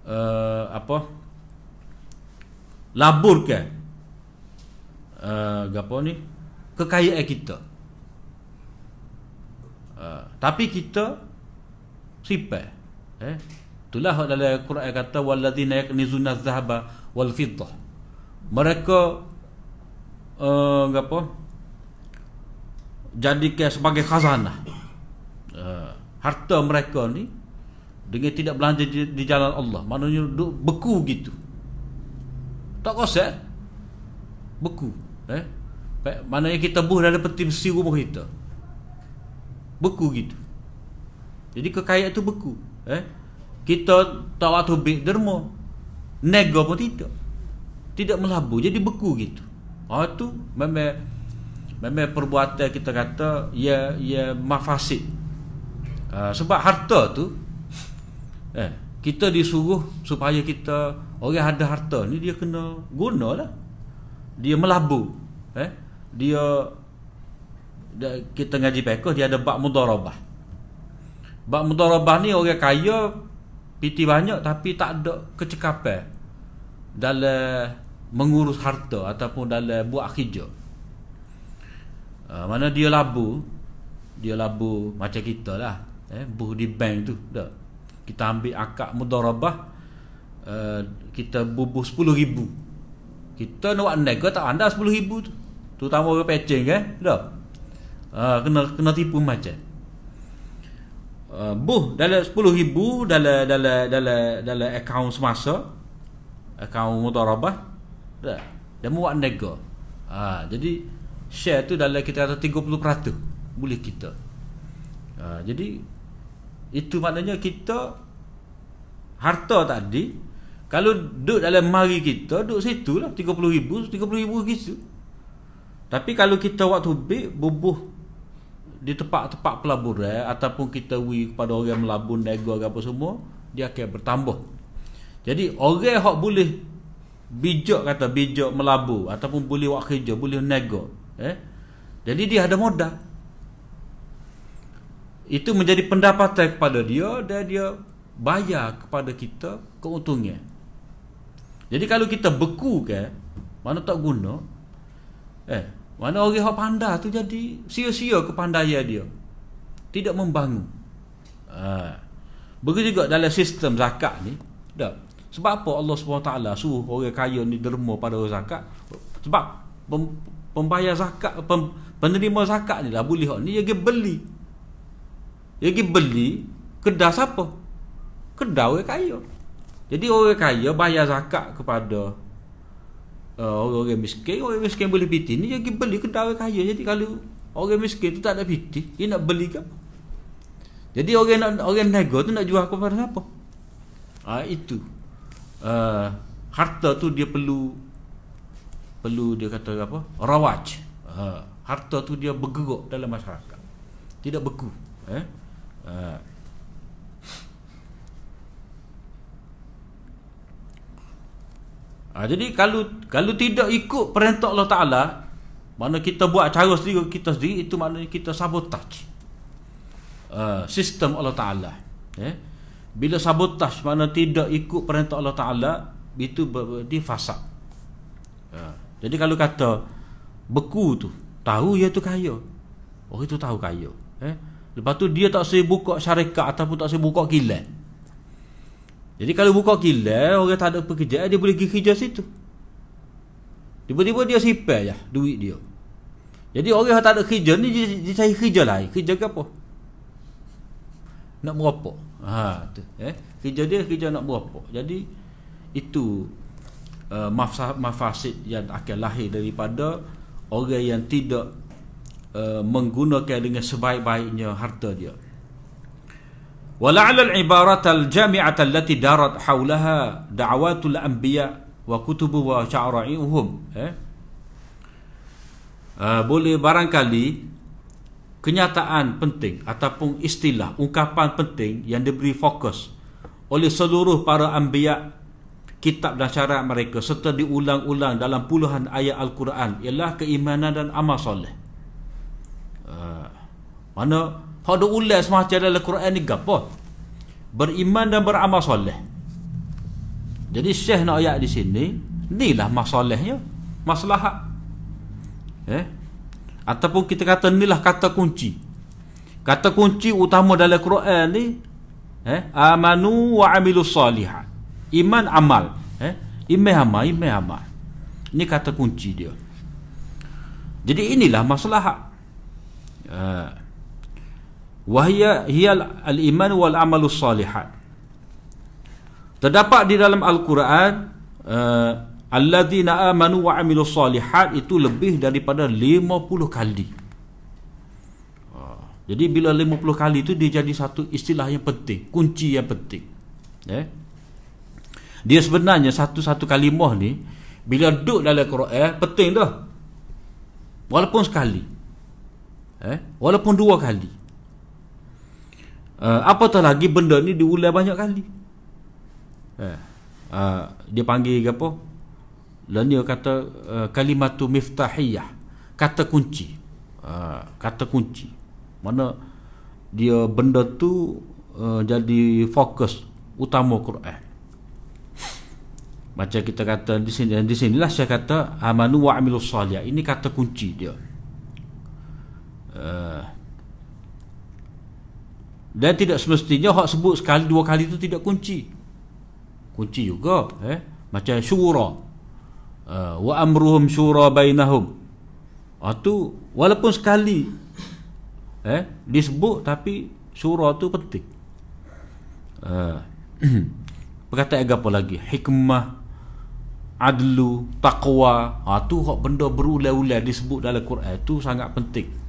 uh, apa laburkan. Uh, apa ni? Kekayaan kita. Uh, tapi kita sifat eh itulah dalam Quran kata walladzina yaknizuna adh-dhahaba wal fiddah. Mereka uh, apa jadikan sebagai khazanah. Uh, harta mereka ni dengan tidak belanja di, di jalan Allah. Maknanya beku gitu tak kosak Beku eh? Maknanya kita buh dalam peti besi rumah kita Beku gitu Jadi kekayaan itu beku eh? Kita tak waktu bik derma Nega pun tidak Tidak melabur Jadi beku gitu Ah tu memang memang perbuatan kita kata ya ya mafasid. Uh, sebab harta tu eh kita disuruh supaya kita orang ada harta ni dia kena guna lah dia melabur eh dia, dia kita ngaji pekoh dia ada bab mudarabah. Bab mudarabah ni orang kaya piti banyak tapi tak ada kecekapan dalam mengurus harta ataupun dalam buat kerja. Uh, mana dia labu, dia labu macam kita lah. Eh, buh di bank tu. Dah. Kita ambil akak mudarabah, uh, kita bubuh 10 ribu. Kita nak buat nego tak anda 10 ribu tu. Terutama orang pecing kan. Dah. Uh, kena kena tipu macam. Uh, buh dalam 10 ribu dalam dalam dalam dalam akaun semasa akaun mudarabah dah dia buat nego ha, jadi share tu dalam kita kata 30% boleh kita ha, jadi itu maknanya kita harta tadi kalau duduk dalam mari kita duduk situ lah 30 ribu 30 ribu gitu. Tapi kalau kita waktu big bubuh di tempat-tempat pelaburan ataupun kita wi kepada orang melabun nego apa semua dia akan bertambah. Jadi orang yang boleh bijak kata bijak melabur ataupun boleh buat kerja boleh nego eh? Jadi dia ada modal. Itu menjadi pendapatan kepada dia dan dia bayar kepada kita keuntungan jadi kalau kita beku ke mana tak guna eh mana orang yang pandai tu jadi sia-sia kepandaian dia. Tidak membangun. Ha. Begitu juga dalam sistem zakat ni. Tak. Sebab apa Allah SWT suruh orang kaya ni derma pada orang zakat? Sebab pembayar zakat, pem, penerima zakat ni lah boleh ni dia pergi beli. Dia pergi beli kedah siapa? Kedah orang kaya. Jadi orang kaya bayar zakat kepada uh, orang miskin. Orang miskin boleh piti ni jadi beli kedai orang kaya. Jadi kalau orang miskin tu tak ada piti dia nak beli ke jadi orang nak orang nego tu nak jual kepada siapa? Ah uh, itu. Uh, harta tu dia perlu perlu dia kata apa? Rawaj. Uh, harta tu dia bergerak dalam masyarakat. Tidak beku. Eh? Uh, Ha, jadi kalau kalau tidak ikut perintah Allah Taala, mana kita buat cara sendiri kita sendiri itu maknanya kita sabotaj uh, sistem Allah Taala. Eh? Bila sabotaj mana tidak ikut perintah Allah Taala, itu fasad. Uh, jadi kalau kata beku tu, tahu ia tu kaya. Oh itu tahu kaya. Eh? Lepas tu dia tak saya buka syarikat ataupun tak saya buka kilat. Jadi kalau buka kilat orang tak ada pekerjaan dia boleh pergi kerja situ. Tiba-tiba dia sipar je duit dia. Jadi orang yang tak ada kerja ni dia, dia cari kerja lain. Kerja ke apa? Nak merokok. Ha tu eh. Kerja dia kerja nak merokok. Jadi itu uh, mafasid yang akan lahir daripada orang yang tidak uh, menggunakan dengan sebaik-baiknya harta dia. ولعل العبارة الجامعة التي دارت حولها دعوات الأنبياء وكتب وشعرائهم eh? uh, boleh barangkali kenyataan penting ataupun istilah ungkapan penting yang diberi fokus oleh seluruh para anbiya kitab dan syariat mereka serta diulang-ulang dalam puluhan ayat Al-Quran ialah keimanan dan amal soleh. Uh, mana Hak ada ulas semacam dalam Quran ni gapo? Beriman dan beramal soleh. Jadi Syekh nak ayat di sini, inilah masalahnya, maslahat. Eh? Ataupun kita kata inilah kata kunci. Kata kunci utama dalam Quran ni eh amanu wa amilus solihat. Iman amal, eh? Iman amal, iman amal. Ini kata kunci dia. Jadi inilah maslahat. Uh, wahya hiya al-iman wal amalu salihat terdapat di dalam al-Quran uh, alladzina amanu wa amilus salihat itu lebih daripada 50 kali. Uh, jadi bila 50 kali itu dia jadi satu istilah yang penting kunci yang penting. Eh dia sebenarnya satu-satu kalimah ni bila duduk dalam Quran penting dah. Walaupun sekali. Eh walaupun dua kali uh, apatah lagi benda ni diulang banyak kali. Uh, uh, dia panggil apa? Dan dia kata uh, kalimatu miftahiyah kata kunci. Uh, kata kunci. Mana dia benda tu uh, jadi fokus utama Quran. Macam kita kata di sini di sinilah saya kata amanu wa amilus salih ini kata kunci dia. Uh, dan tidak semestinya hak sebut sekali dua kali itu tidak kunci. Kunci juga eh? Macam syura. Uh, wa amruhum syura bainahum. Ah tu walaupun sekali eh? Disebut tapi syura tu penting. Uh, perkataan apa lagi? Hikmah adlu taqwa. Ah tu hak benda berulang-ulang disebut dalam Quran. Tu sangat penting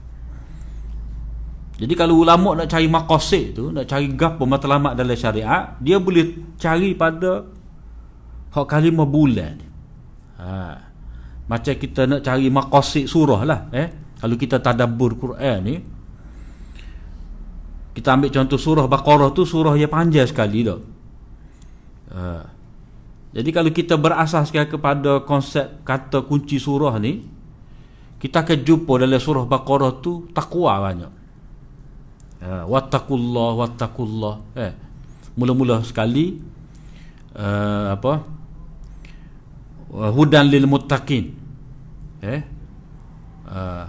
jadi kalau ulama nak cari maqasid tu, nak cari gapo matlamat dalam syariat, dia boleh cari pada hak kalimah bulan. Ha. Macam kita nak cari maqasid surah lah, eh. Kalau kita tadabbur Quran ni, kita ambil contoh surah Baqarah tu surah yang panjang sekali dah. Ha. Jadi kalau kita berasaskan kepada konsep kata kunci surah ni, kita akan jumpa dalam surah Baqarah tu takwa banyak. Ha, wattaqullah wattaqullah. Eh mula-mula sekali uh, apa? Hudan lil muttaqin. Eh uh,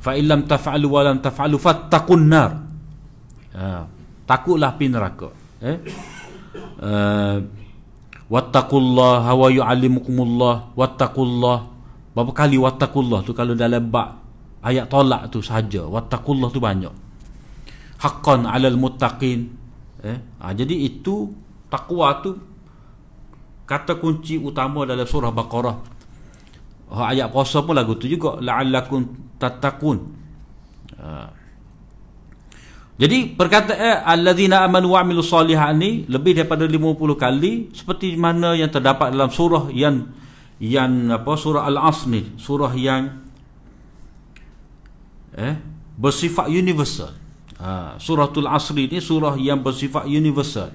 fa illam taf'alu wa lam taf'alu fattaqun nar. Uh, takutlah api neraka. Eh uh, wattaqullah wa yu'allimukumullah wattaqullah. Berapa kali wattaqullah tu kalau dalam bab ayat tolak tu saja wattaqullah tu banyak haqqan 'alal muttaqin. Eh? Ha, jadi itu takwa tu kata kunci utama dalam surah baqarah. Oh, ayat puasa pun lagu tu juga la'allakum tattaqun. Ha. jadi perkataan alladzina amanu wa amilus ni lebih daripada 50 kali seperti mana yang terdapat dalam surah yang yang apa surah al-asr ni surah yang eh? Bersifat universal ha, suratul asri ni surah yang bersifat universal.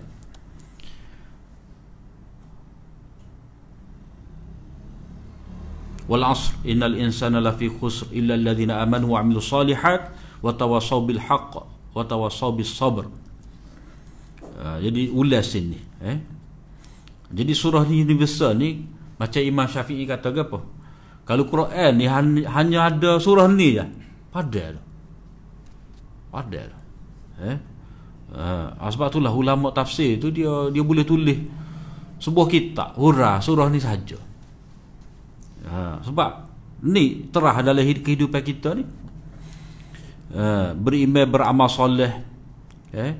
Wal asr innal insana lafi khusr illa alladhina amanu wa amilu salihat wa tawasaw bil haqq wa tawasaw bis sabr. Ha, jadi ulas ini eh? Jadi surah ni universal ni macam Imam Syafi'i kata apa? Kalau Quran ni hanya ada surah ni je padahal ada eh? Uh, sebab itulah ulama tafsir tu dia dia boleh tulis sebuah kitab hurra surah ni saja uh, sebab ni terah dalam kehidupan kita ni. Uh, beriman beramal soleh eh?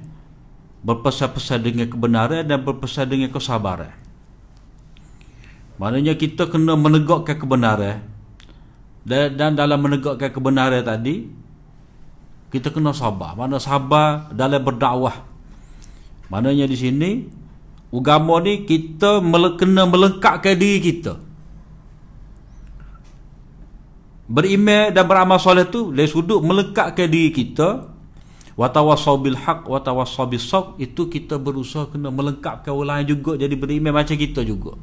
Berpesan-pesan dengan kebenaran dan berpesan dengan kesabaran. Maknanya kita kena menegakkan kebenaran. Dan, dan dalam menegakkan kebenaran tadi kita kena sabar. Mana sabar dalam berdakwah. Maknanya di sini agama ni kita mele kena melengkapkan diri kita. Beriman dan beramal soleh tu dari sudut melengkapkan diri kita. Watawasau bil haq watawasau bis itu kita berusaha kena melengkapkan orang lain juga. Jadi beriman macam kita juga.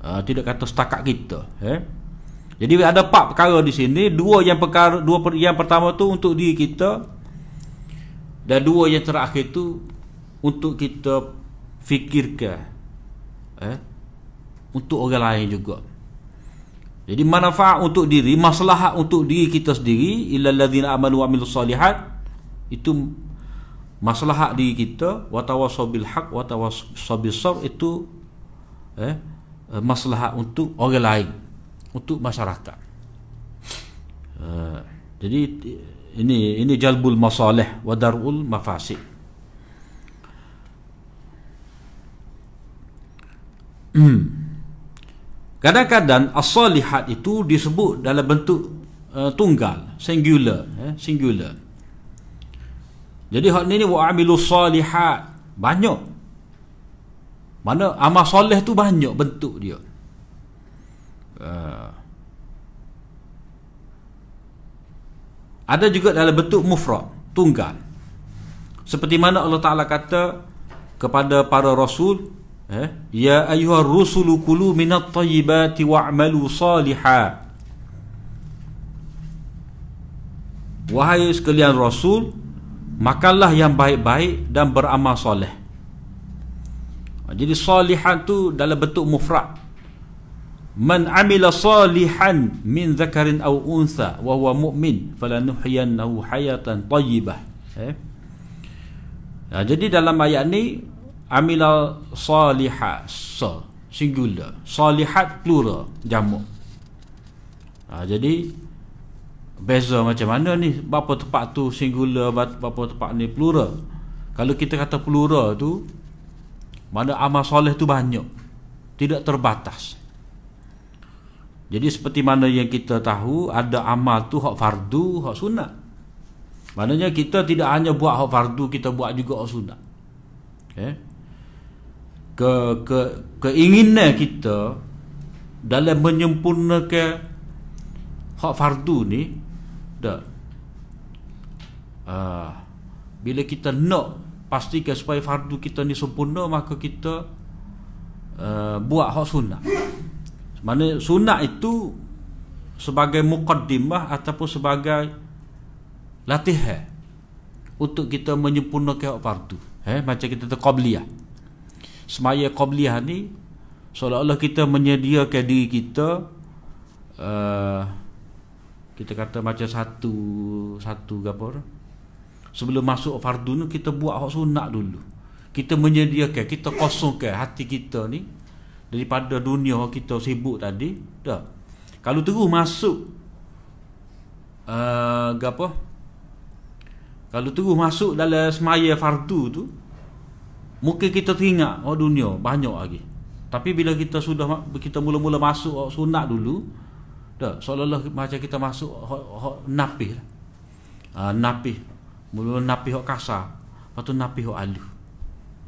Uh, tidak kata setakat kita eh jadi ada empat perkara di sini, dua yang perkara dua per, yang pertama tu untuk diri kita. Dan dua yang terakhir tu untuk kita fikirkan eh untuk orang lain juga. Jadi manfaat untuk diri, maslahat untuk diri kita sendiri illal ladzina amanu wa amilus solihat itu maslahat diri kita wa tawassaw bil haq wa tawassaw bis itu eh maslahat untuk orang lain untuk masyarakat. Uh, jadi ini ini jalbul masalih wa darul mafasid. Kadang-kadang as-salihat itu disebut dalam bentuk uh, tunggal, singular, eh, singular. Jadi hak ni ni wa amilu salihat banyak. Mana amal soleh tu banyak bentuk dia. Ah. ada juga dalam bentuk mufrad tunggal. Seperti mana Allah Taala kata kepada para rasul eh ya ayyuhar rusulu kulu minat thayyibati wa'malu salihan wahai sekalian rasul makanlah yang baik-baik dan beramal soleh. Jadi salihan tu dalam bentuk mufrad man amila salihan min zakarin aw untha wa huwa mu'min falanuhyiyannahu hayatan tayyibah. Eh? Ya, jadi dalam ayat ni amila salihah sa singular. Salihat plural jamak. Ha, jadi beza macam mana ni? Berapa tempat tu singular berapa tempat ni plural? Kalau kita kata plural tu mana amal soleh tu banyak. Tidak terbatas jadi seperti mana yang kita tahu ada amal tu hak fardu hak sunat maknanya kita tidak hanya buat hak fardu kita buat juga hak sunat okay? ke ke keinginan kita dalam menyempurnakan hak fardu ni dah. Uh, bila kita nak pastikan supaya fardu kita ni sempurna maka kita uh, buat hak sunat mana sunat itu sebagai muqaddimah ataupun sebagai latihan untuk kita menyempurnakan hak fardu. Eh macam kita tu qabliyah semaya qabliyah ni seolah-olah kita menyediakan diri kita uh, kita kata macam satu satu apa sebelum masuk fardu ni kita buat hak sunat dulu. Kita menyediakan kita kosongkan hati kita ni daripada dunia kita sibuk tadi dah kalau terus masuk uh, apa kalau terus masuk dalam semaya fardu tu Mungkin kita teringat oh dunia banyak lagi. Tapi bila kita sudah kita mula-mula masuk oh, sunat dulu, dah seolah-olah macam kita masuk oh, oh, napih. Uh, napih. Mula napih hok kasar, lepas tu napih hok alu.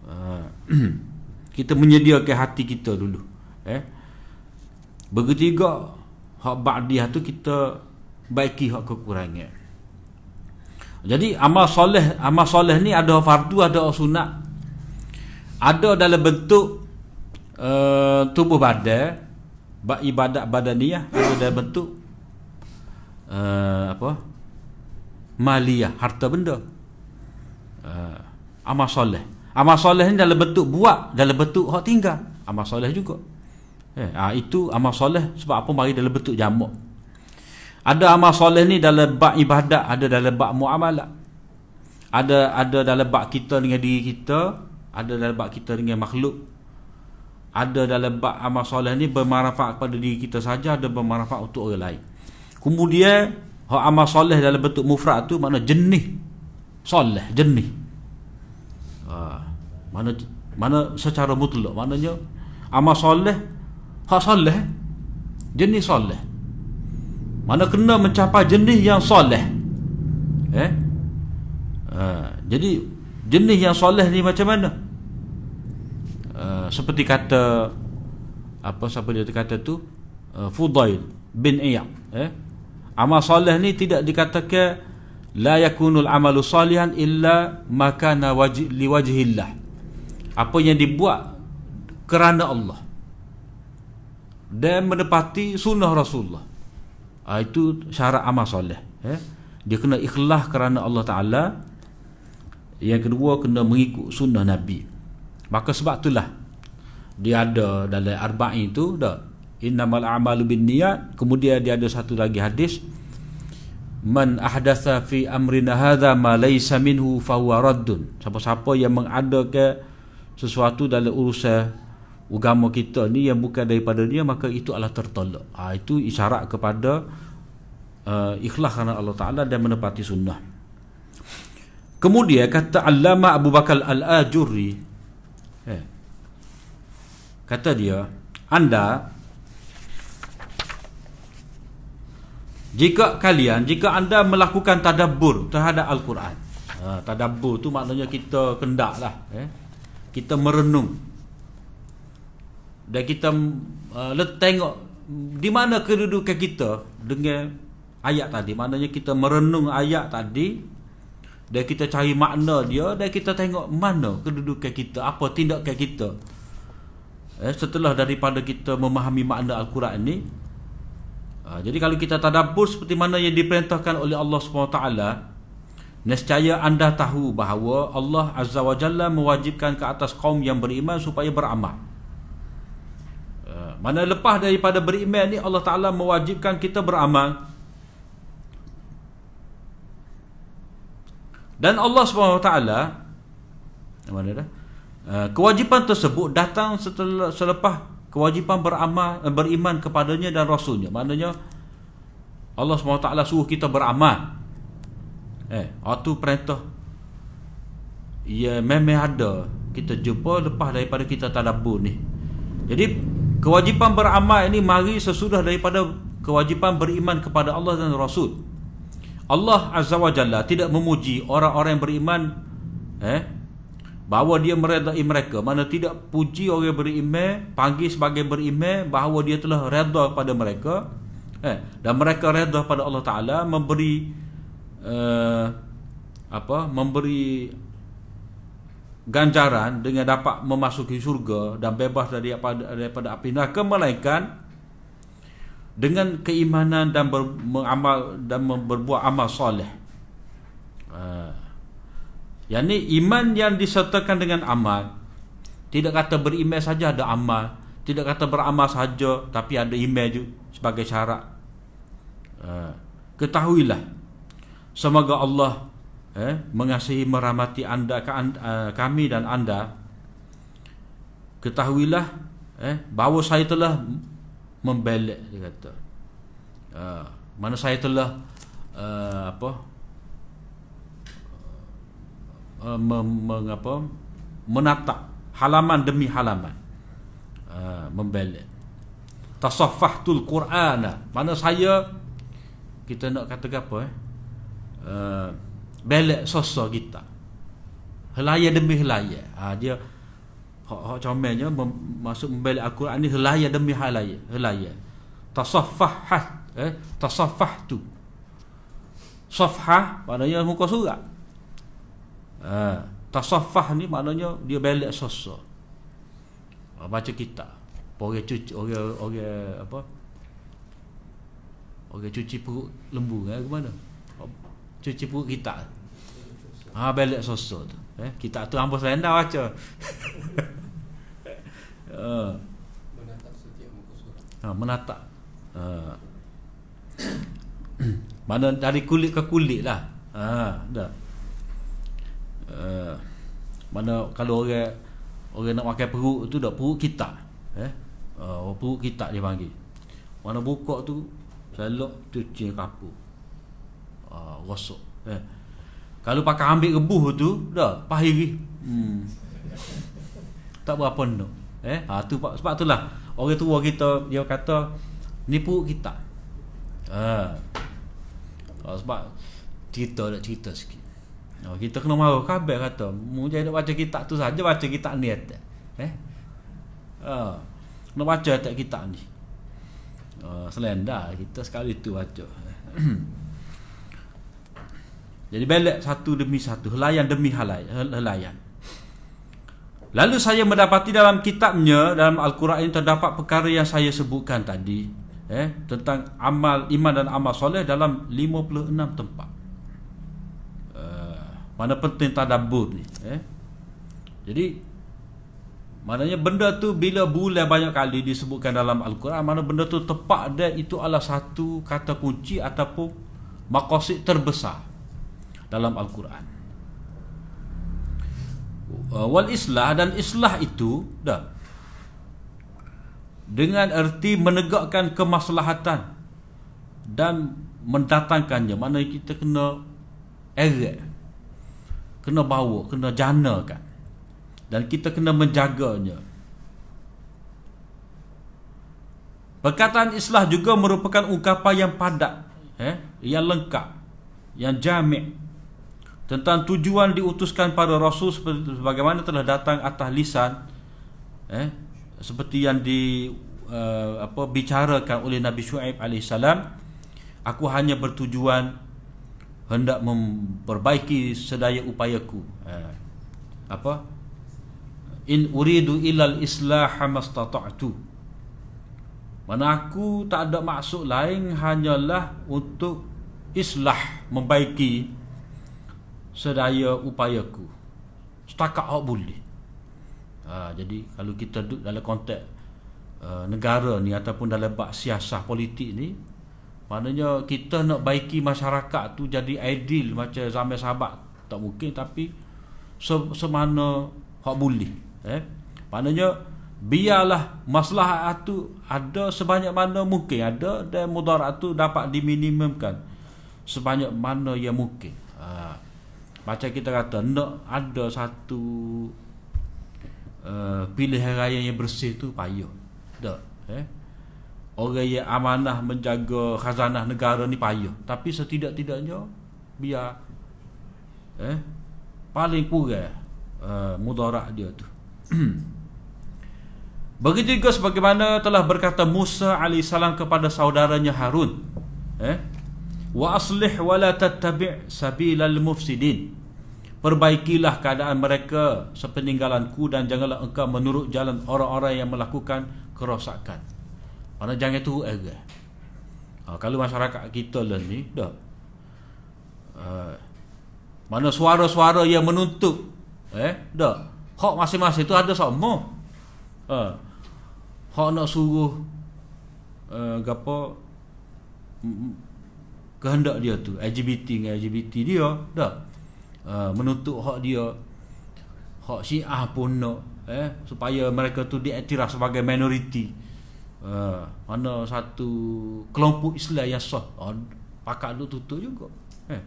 Uh, kita menyediakan hati kita dulu. Eh. Juga hak ba'diyah tu kita baiki hak kekurangan. Jadi amal soleh, amal soleh ni ada fardu, ada sunat ada dalam bentuk uh, tubuh badan bak ibadat badaniyah ada dalam bentuk uh, apa maliyah harta benda uh, amal soleh amal soleh ni dalam bentuk buat dalam bentuk hak tinggal. Amal soleh juga. Eh, uh, itu amal soleh sebab apa mari dalam bentuk jamak. Ada amal soleh ni dalam bak ibadat ada dalam bak muamalah. Ada ada dalam bak kita dengan diri kita ada dalam bab kita dengan makhluk. Ada dalam bab amal soleh ni bermanfaat kepada diri kita saja ada bermanfaat untuk orang lain. Kemudian hak amal soleh dalam bentuk mufrad tu makna jenis soleh jenis ha, mana mana secara mutlak maknanya amal soleh hak soleh jenis soleh. Mana kena mencapai jenis yang soleh. Eh? Ha, jadi jenis yang soleh ni macam mana? Uh, seperti kata apa siapa dia kata tu? Uh, Fudail bin Iyad. Eh? Amal soleh ni tidak dikatakan la yakunul amalu salihan illa makana wajh li wajhillah apa yang dibuat kerana Allah. Dan menepati sunnah Rasulullah. Ha, itu syarat amal soleh eh? dia kena ikhlas kerana Allah Ta'ala. Yang kedua kena mengikut sunnah Nabi. Maka sebab itulah dia ada dalam arba'in itu dah. Innamal a'malu binniyat kemudian dia ada satu lagi hadis man ahdatha fi amrina hadha ma laysa minhu fa huwa raddun. Siapa-siapa yang mengadakan sesuatu dalam urusan agama kita ni yang bukan daripada dia maka itu adalah tertolak. Ha, itu isyarat kepada uh, ikhlas kerana Allah Taala dan menepati sunnah. Kemudian kata Allama Abu Bakar Al-Ajurri eh, Kata dia Anda Jika kalian Jika anda melakukan tadabbur Terhadap Al-Quran ha, Tadabbur tu maknanya kita kendak lah eh? Kita merenung. Dan kita uh, Tengok Di mana kedudukan kita Dengan ayat tadi. Maknanya kita merenung ayat tadi dan kita cari makna dia dan kita tengok mana kedudukan kita apa tindakan kita. Eh, setelah daripada kita memahami makna al-Quran ni jadi kalau kita tadabbur seperti mana yang diperintahkan oleh Allah SWT Nescaya anda tahu bahawa Allah Azza wa Jalla mewajibkan ke atas kaum yang beriman supaya beramal uh, Mana lepas daripada beriman ni Allah Ta'ala mewajibkan kita beramal Dan Allah SWT Mana dah? Kewajipan tersebut datang setelah selepas kewajipan beramal eh, beriman kepadanya dan rasulnya. Maknanya Allah SWT suruh kita beramal. Eh waktu perintah ya memang ada. Kita jumpa lepas daripada kita tadabbur ni. Jadi kewajipan beramal ini mari sesudah daripada kewajipan beriman kepada Allah dan Rasul. Allah Azza wa Jalla tidak memuji orang-orang yang beriman eh bahawa dia meredai mereka. Mana tidak puji orang beriman panggil sebagai beriman bahawa dia telah redha pada mereka. Eh dan mereka redha pada Allah Taala memberi uh, apa memberi ganjaran dengan dapat memasuki syurga dan bebas daripada daripada api neraka melainkan dengan keimanan dan ber, mengamal dan berbuat amal soleh. Uh, yang ni iman yang disertakan dengan amal. Tidak kata beriman saja ada amal. Tidak kata beramal saja tapi ada iman juga sebagai syarat. Uh, ketahuilah. Semoga Allah eh, mengasihi merahmati anda, uh, kami dan anda. Ketahuilah eh, bahawa saya telah membelak dia kata. Uh, mana saya telah uh, apa uh, mengapa menatap halaman demi halaman. Uh, membelak tasaffahtul qur'ana. Mana saya kita nak kata apa eh? Uh, belak sosok kita. Helaya demi helaya. Ha, dia hak hak comelnya masuk membelak al-Quran ni helaya demi helaya helaya. Tasaffahat eh tasaffahtu. Safhah maknanya muka surat ha, Tasaffah ni maknanya Dia balik sosok ha, Baca kitab. Orang cuci Orang Orang apa? Orang cuci perut lembu eh, ke mana? Cuci perut kitab Ha balik sosok tu. Eh, Kitab tu hamba selenda baca. Ha. Menatap setiap muka surat. Ha, Menatap. Ha. Mana dari kulit ke kulit lah. Ha, dah uh, mana kalau orang orang nak makan perut tu dah perut kita eh? Uh, perut kita dia panggil. Mana buka tu selok cuci kapur. Uh, rosok eh? Kalau pakai ambil rebuh tu dah pahiri hmm. tak berapa no eh? Ha tu sebab itulah orang tua kita dia kata ni perut kita. Ha uh, sebab cerita nak cerita sikit Oh, kita kena marah kabel kata. Mu jadi baca kitab tu saja baca kitab ni atas. Eh? Ha. Nak baca atas kitab ni. Oh, selenda kita sekali tu baca. jadi belak satu demi satu, helayan demi helayan. Lalu saya mendapati dalam kitabnya dalam Al-Quran ini terdapat perkara yang saya sebutkan tadi eh tentang amal iman dan amal soleh dalam 56 tempat. Mana penting tadabbur ni eh? Jadi Maknanya benda tu bila bulan banyak kali disebutkan dalam Al-Quran Mana benda tu tepat dia itu adalah satu kata kunci ataupun Makosid terbesar dalam Al-Quran. Uh, Wal islah dan islah itu dah. Dengan erti menegakkan kemaslahatan Dan mendatangkannya. Mana kita kena erek kena bawa, kena janakan. Dan kita kena menjaganya. Perkataan islah juga merupakan ungkapan yang padat, eh, yang lengkap, yang jamik tentang tujuan diutuskan pada Rasul sebagaimana telah datang atas lisan eh, seperti yang di uh, apa bicarakan oleh Nabi Shu'aib alaihissalam aku hanya bertujuan hendak memperbaiki sedaya upayaku ha. apa in uridu ilal islah mastata'tu Mana aku tak ada maksud lain hanyalah untuk islah membaiki sedaya upayaku. Setakat awak boleh. Ha, jadi kalau kita duduk dalam konteks uh, negara ni ataupun dalam bak siasah politik ni maknanya kita nak baiki masyarakat tu jadi ideal macam zaman sahabat tak mungkin tapi se- semana hak boleh eh? Maknanya biarlah masalah tu ada sebanyak mana mungkin. Ada dan mudarat tu dapat diminimumkan sebanyak mana yang mungkin. Ha. macam kita kata nak ada satu uh, pilihan raya yang bersih tu payah. Tak eh orang yang amanah menjaga khazanah negara ni payah tapi setidak-tidaknya biar eh paling kurang uh, mudarat dia tu Begitu juga sebagaimana telah berkata Musa AS kepada saudaranya Harun eh? Wa aslih wa la tattabi' sabilal mufsidin Perbaikilah keadaan mereka sepeninggalanku dan janganlah engkau menurut jalan orang-orang yang melakukan kerosakan. Mana jangan itu era. Ha, kalau masyarakat kita lah ni, dah. Uh, mana suara-suara yang menuntut, eh, dah. Hak masing-masing tu ada sama. Ha, hak nak suruh uh, gapo kehendak dia tu LGBT dengan LGBT dia dah uh, menuntut hak dia hak Syiah pun nak eh supaya mereka tu diiktiraf sebagai minoriti uh, mana satu kelompok Islam yang sah uh, pakak tu tutup juga eh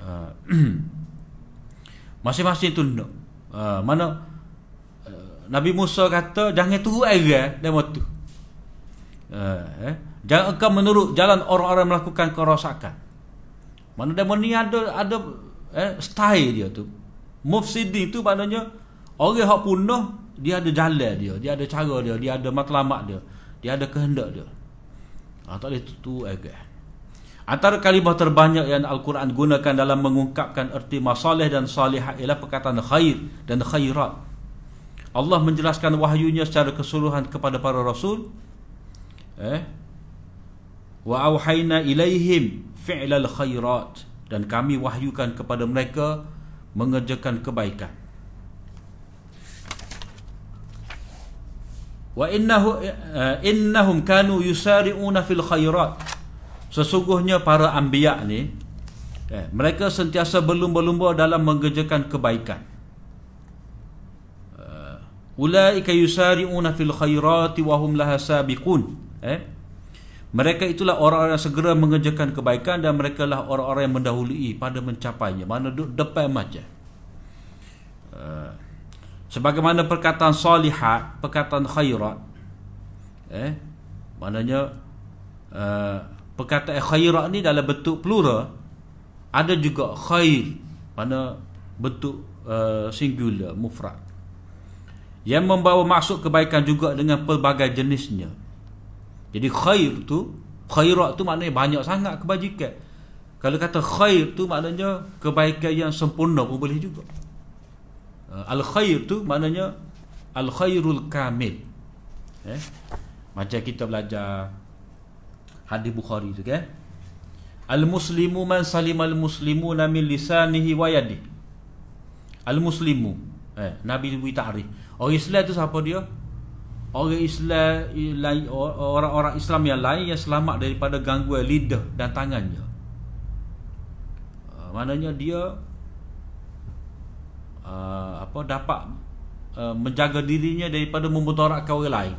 uh, masing-masing tu nak uh, mana Nabi Musa kata jangan tunggu air dan waktu. Uh, eh? Jangan engkau menurut jalan orang-orang melakukan kerosakan. Mana demo ni ada ada eh, style dia tu. Mufsidin tu maknanya orang hak punah dia ada jalan dia, dia ada cara dia, dia ada matlamat dia, dia ada kehendak dia. Ah tak boleh tutu agak. Antara kalimah terbanyak yang Al-Quran gunakan dalam mengungkapkan erti masalih dan salihah ialah perkataan khair dan khairat. Allah menjelaskan wahyunya secara keseluruhan kepada para rasul eh wa auhayna ilaihim fi'lal khairat dan kami wahyukan kepada mereka mengerjakan kebaikan wa innahu uh, innahum kanu yusari'una fil khairat. Sesungguhnya para anbiya ni eh, mereka sentiasa berlumba-lumba dalam mengerjakan kebaikan. Ulaika yusari'una fil khairati wa hum laha sabiqun. Eh mereka itulah orang-orang yang segera mengerjakan kebaikan dan mereka lah orang-orang yang mendahului pada mencapainya. Mana duduk depan macam uh, sebagaimana perkataan salihat perkataan khairat eh maknanya uh, perkataan khairat ni dalam bentuk plural ada juga khair mana bentuk uh, singular mufrad yang membawa maksud kebaikan juga dengan pelbagai jenisnya. Jadi khair tu, khairat tu maknanya banyak sangat kebajikan. Kalau kata khair tu maknanya kebaikan yang sempurna pun boleh juga. Uh, al khair tu maknanya al khairul kamil. Eh? Macam kita belajar hadis Bukhari tu kan. Al muslimu man salimal muslimuna min lisanihi wa. Al muslimu eh, Nabi beri takrif Orang Islam tu siapa dia? Orang Islam orang-orang Islam yang lain yang selamat daripada gangguan lidah dan tangannya. Uh, maknanya dia uh, apa dapat uh, menjaga dirinya daripada memudaratkan orang lain.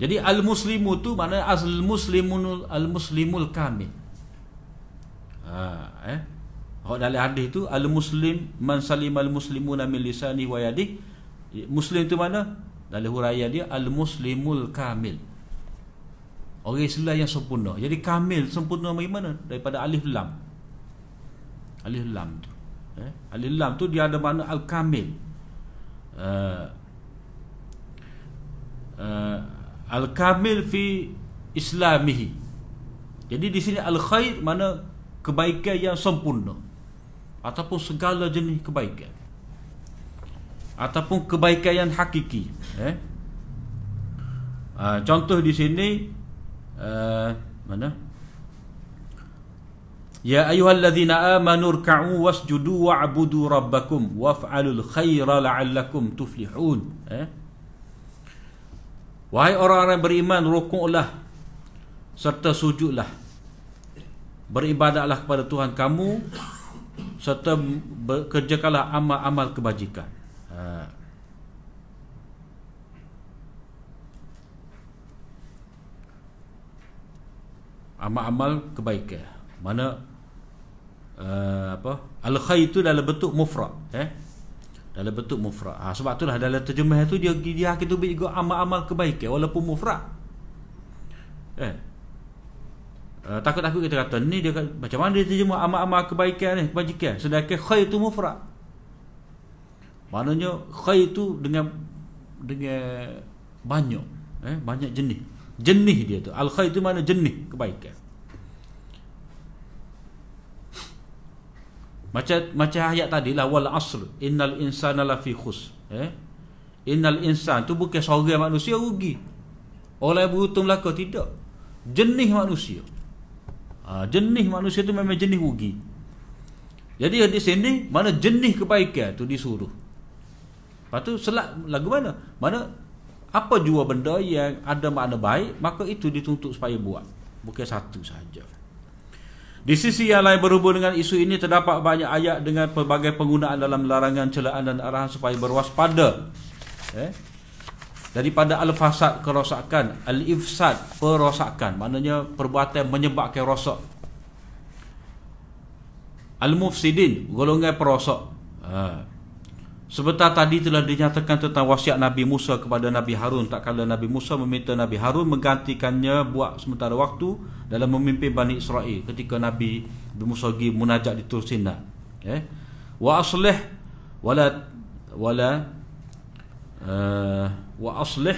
Jadi al-muslimu tu maknanya asal muslimun al-muslimul kamil. Ha, eh. Kalau dalam hadis tu al-muslim man salimal muslimuna min lisani wa yadihi Muslim tu mana? Dalam huraya dia Al-Muslimul Kamil Orang Islam yang sempurna Jadi Kamil sempurna bagaimana? Daripada Alif Lam Alif Lam tu eh? Alif Lam tu dia ada makna Al-Kamil. Uh, uh, Al-Kamil fi Islamihi. Jadi di sini Al-Khair mana Kebaikan yang sempurna. Ataupun segala jenis kebaikan. Ataupun kebaikan yang hakiki. Eh? Uh, contoh di sini uh, mana Ya ayyuhalladzina amanu rka'u wasjudu wa'budu rabbakum waf'alul khaira la'allakum tuflihun. Eh? Wahai orang-orang beriman rukuklah serta sujudlah. Beribadahlah kepada Tuhan kamu serta kerjakanlah amal-amal kebajikan. Ha. amal-amal kebaikan. Mana uh, apa? Al khair itu dalam bentuk mufrad eh? Dalam bentuk mufrad. Ha, sebab itulah dalam terjemah itu dia dia kita beri juga amal-amal kebaikan walaupun mufrad. Eh? Uh, takut-takut kita kata ni dia macam mana dia terjemah amal-amal kebaikan ni kebajikan? Sedangkan khair itu mufrad. Maknanya khair itu dengan dengan banyak eh? Banyak jenis. Jenih dia tu. Al khair tu mana jenih kebaikan macam macam ayat tadi lah wal asr innal insana lafi khus. Eh? Innal insan tu bukan seorang manusia rugi. Yang beruntung belaka tidak. Jenih manusia. Ha, jenih manusia tu memang jenih rugi. Jadi di sini mana jenih kebaikan tu disuruh. Lepas tu selat lagu mana? Mana apa jua benda yang ada makna baik maka itu dituntut supaya buat. Bukan satu saja di sisi yang lain berhubung dengan isu ini terdapat banyak ayat dengan pelbagai penggunaan dalam larangan celaan dan arahan supaya berwaspada. Eh? Daripada al-fasad kerosakan. Al-ifsad perosakan. Maknanya perbuatan menyebabkan rosak. Al-mufsidin golongan perosak ha. Sebentar tadi telah dinyatakan tentang wasiat Nabi Musa kepada Nabi Harun tak kala Nabi Musa meminta Nabi Harun menggantikannya buat sementara waktu dalam memimpin Bani Israel ketika Nabi Musa pergi munajat di Tur Sina. Eh? Wa aslih wala wala uh, wa aslih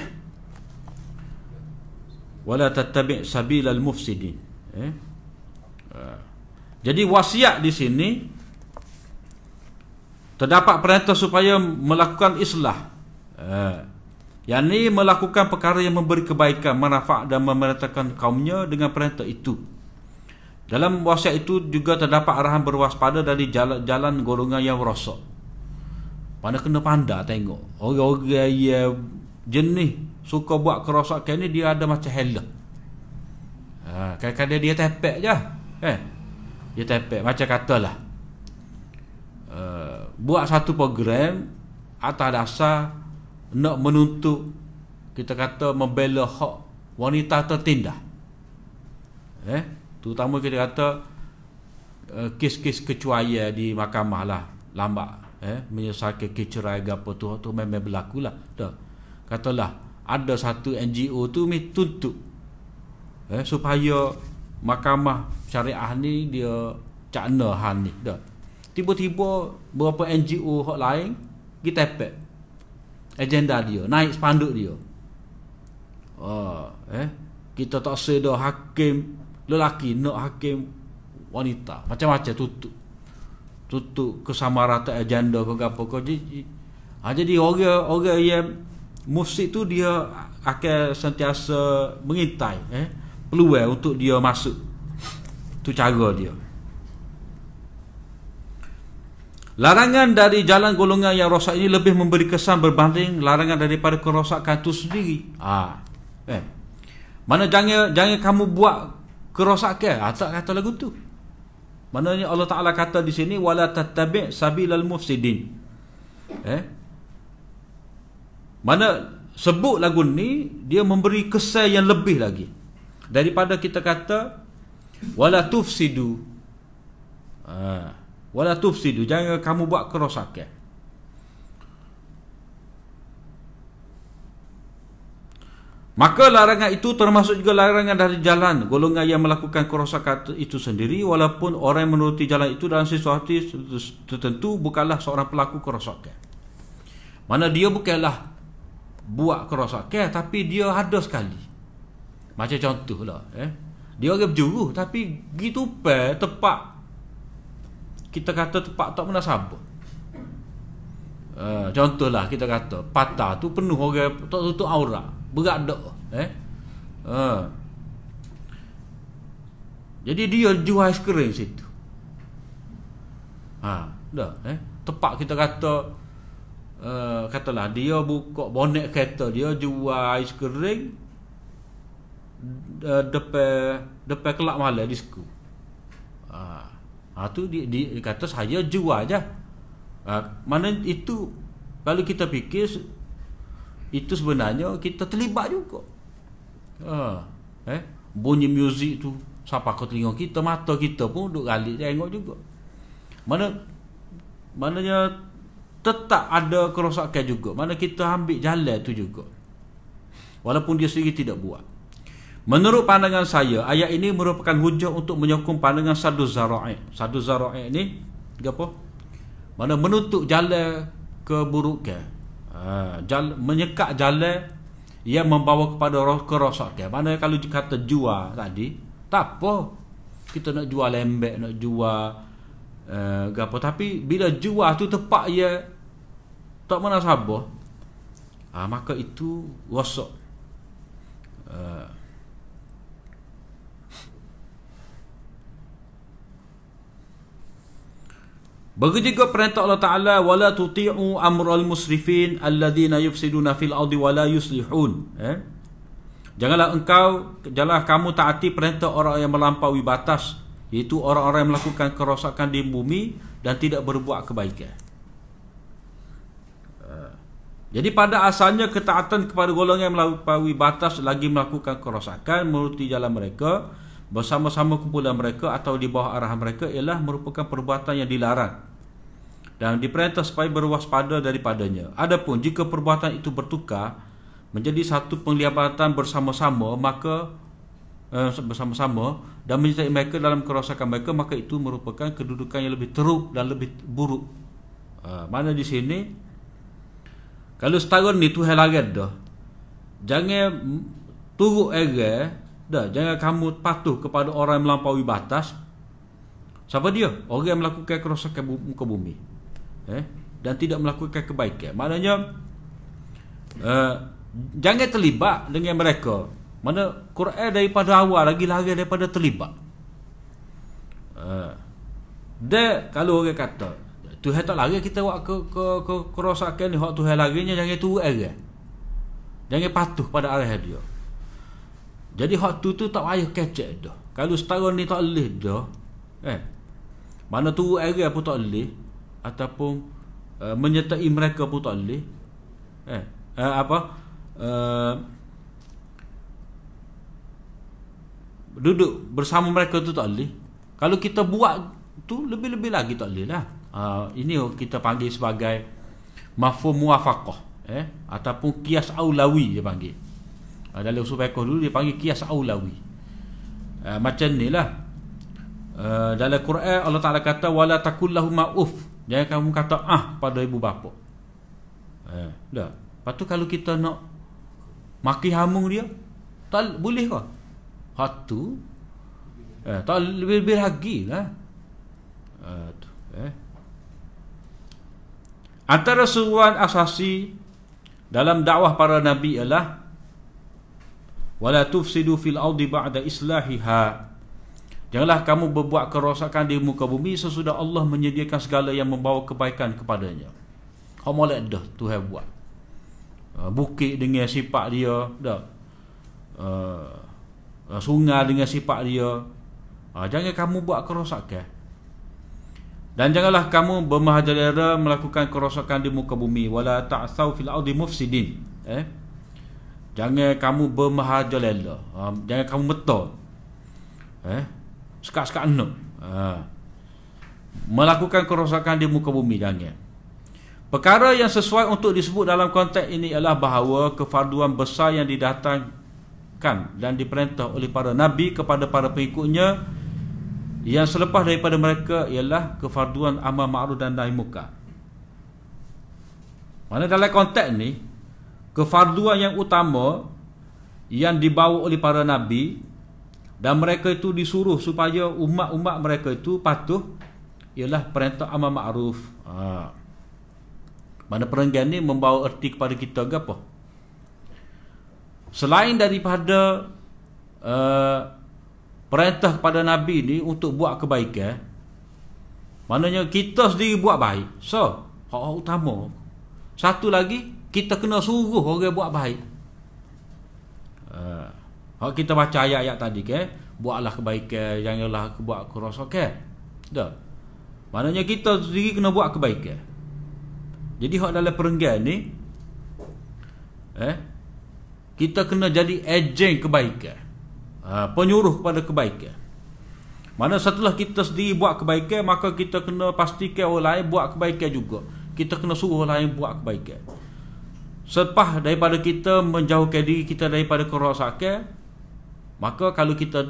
wala tattabi' sabilal mufsidin. Eh? Uh, jadi wasiat di sini terdapat perintah supaya melakukan islah. Uh, yang ini melakukan perkara yang memberi kebaikan manfaat dan memerintahkan kaumnya dengan perintah itu. Dalam wasiat itu juga terdapat arahan berwaspada dari jalan, jalan golongan yang rosak mana kena pandai tengok. Orang-orang yang jenis suka buat kerosakan ni dia ada macam hela ha, kadang-kadang dia tepek je. Eh, dia tepek macam katalah. Uh, buat satu program atas dasar nak menuntut kita kata membela hak wanita tertindas. Eh terutama kita kata uh, kes-kes kecuaian di mahkamah lah lambat eh menyelesaikan kecerai apa tu tu memang berlaku lah. Dah katalah ada satu NGO tu mi tuntut eh supaya mahkamah syariah ni dia cakna hal ni. Dah Tiba-tiba Berapa NGO hak lain Kita tepek Agenda dia Naik spanduk dia. Oh, eh? Kita tak sedar hakim Lelaki Nak hakim Wanita. Macam-macam tutup. Tutup kesamaratan agenda ke apa ke. Jadi, ha, jadi orang orang yang musik tu dia akan sentiasa mengintai eh? Peluang untuk dia masuk tu cara dia Larangan dari jalan golongan yang rosak ini lebih memberi kesan berbanding larangan daripada kerosakan itu sendiri. Ah, eh. Mana jangan jangan kamu buat kerosakan. Ah, tak kata lagu tu. Maknanya Allah Taala kata di sini wala tattabi' sabilal mufsidin. Eh? Mana sebut lagu ni dia memberi kesan yang lebih lagi daripada kita kata wala tufsidu. Ah wala tufsidu jangan kamu buat kerosakan maka larangan itu termasuk juga larangan dari jalan. Golongan yang melakukan kerosakan itu sendiri walaupun orang yang menuruti jalan itu dalam sesuatu tertentu bukanlah seorang pelaku kerosakan mana dia bukanlah buat kerosakan tapi dia ada sekali. Macam contohlah eh. Dia orang berjuru tapi gitu pe tepat kita kata tempat tak munasabah. Uh, contohlah kita kata patah tu penuh orang tak tutup aurat, beradak. Eh? Ha. Jadi dia jual aiskrim situ. Ha, dah eh. Tepat kita kata uh, katalah dia buka bonet kereta dia jual aiskrim uh, depan depan kelak malam di situ. Ha. Tu dia, dia kata saya jual aja. Ha, mana itu kalau kita fikir itu sebenarnya kita terlibat juga. Ha, eh bunyi muzik tu siapa kau telinga kita mata kita pun duk galik tengok juga. Mana mananya tetap ada kerosakan juga. Mana kita ambil jalan tu juga. Walaupun dia sendiri tidak buat. Menurut pandangan saya, ayat ini merupakan hujah untuk menyokong pandangan Sadu Zara'i. Sadu Zara'i ini apa? Mana menutup jalan keburukan. Ha, jalan, menyekat jalan yang membawa kepada kerosakan. Mana kalau kata jual tadi, tak apa. Kita nak jual lembek, nak jual uh, apa. Tapi bila jual tu tepat ia tak mana sabar. Ha, maka itu rosak. Uh, Begitu juga perintah Allah Taala wala tuti'u amral musrifin alladhina yufsiduna fil ardi wala yuslihun. Eh? Janganlah engkau janganlah kamu taati perintah orang yang melampaui batas iaitu orang-orang yang melakukan kerosakan di bumi dan tidak berbuat kebaikan. Eh, jadi pada asalnya ketaatan kepada golongan yang melampaui batas lagi melakukan kerosakan menuruti jalan mereka bersama-sama kumpulan mereka atau di bawah arahan mereka ialah merupakan perbuatan yang dilarang dan diperintah supaya berwaspada daripadanya. Adapun jika perbuatan itu bertukar menjadi satu penglihatan bersama-sama maka eh, bersama-sama dan menyertai mereka dalam kerosakan mereka maka itu merupakan kedudukan yang lebih teruk dan lebih buruk. Uh, mana di sini kalau setahun ni Tuhan larat dah. Jangan turut era dah jangan kamu patuh kepada orang yang melampaui batas. Siapa dia? Orang yang melakukan kerosakan muka bumi eh, dan tidak melakukan kebaikan. Maknanya uh, jangan terlibat dengan mereka. Mana Quran daripada awal lagi lari daripada terlibat. Uh, dia kalau orang kata Tuhan tak lari kita buat ke ke ke kerosakan ni hak Tuhan larinya jangan tu arah. Jangan patuh pada arah dia. Jadi hak tu tu tak payah kecek dah. Kalau setahun ni tak leh dah. Eh. Mana tu arah pun tak leh ataupun uh, menyertai mereka pun tak boleh. Eh uh, apa uh, duduk bersama mereka tu tak boleh. Kalau kita buat tu lebih-lebih lagi tak boleh lah. Uh, ini kita panggil sebagai mafhum muafaqah eh ataupun kias aulawi dia panggil. Uh, dalam usul fiqh dulu dia panggil kias aulawi. Uh, macam ni lah. Uh, dalam Quran Allah Taala kata wala takul lahum ma'uf Jangan kamu kata ah pada ibu bapa. Eh, dah. Lepas tu kalau kita nak maki hamung dia, tak boleh ke? Hak tu eh, tak lebih-lebih lagi lah. Eh, tu, eh. Antara seruan asasi dalam dakwah para nabi ialah wala tufsidu fil ardi ba'da islahiha Janganlah kamu berbuat kerosakan di muka bumi sesudah Allah menyediakan segala yang membawa kebaikan kepadanya. Kau molek dah Tuhan buat. Uh, bukit dengan sifat dia, dah. Uh, sungai dengan sifat dia. Uh, jangan kamu buat kerosakan. Dan janganlah kamu bermahajalera melakukan kerosakan di muka bumi wala ta'thaw fil ardi mufsidin. Eh? Jangan kamu bermahajalera. Uh, jangan kamu betul. Eh? Sekat-sekat enam. Ha. melakukan kerosakan di muka bumi jangan perkara yang sesuai untuk disebut dalam konteks ini adalah bahawa kefarduan besar yang didatangkan dan diperintah oleh para nabi kepada para pengikutnya yang selepas daripada mereka ialah kefarduan amal ma'ruf dan nahi muka mana dalam konteks ni kefarduan yang utama yang dibawa oleh para nabi dan mereka itu disuruh supaya umat-umat mereka itu patuh ialah perintah amal ma'ruf. Ha. mana perenggan ni membawa erti kepada kita ke apa? Selain daripada uh, perintah kepada Nabi ni untuk buat kebaikan maknanya kita sendiri buat baik. So hak utama. Satu lagi kita kena suruh orang buat baik. Uh, hak kita baca ayat-ayat tadi ke buatlah kebaikan janganlah buat kerosakan dah maknanya kita sendiri kena buat kebaikan jadi hak dalam perenggan ni eh kita kena jadi ejen kebaikan. Ha, penyuruh kepada kebaikan. Mana setelah kita sendiri buat kebaikan maka kita kena pastikan orang lain buat kebaikan juga. Kita kena suruh orang lain buat kebaikan. Sepah daripada kita menjauhkan diri kita daripada kerosakan maka kalau kita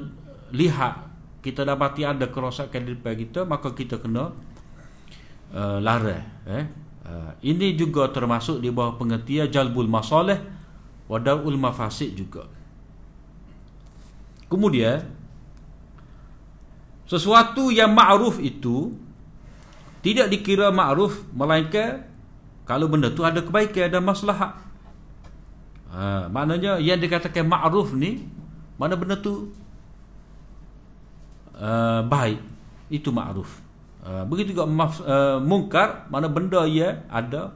lihat kita dapati ada kerosakan di depan kita maka kita kena uh, larang eh Uh, ini juga termasuk di bawah pengertian jalbul masalih wa darul mafasid juga. Kemudian sesuatu yang ma'ruf itu tidak dikira ma'ruf melainkan kalau benda tu ada kebaikan dan maslahat. Ha, maknanya yang dikatakan ma'ruf ni mana benda tu uh, baik itu ma'ruf. Ah, begitu juga maf, uh, mungkar mana benda ia ada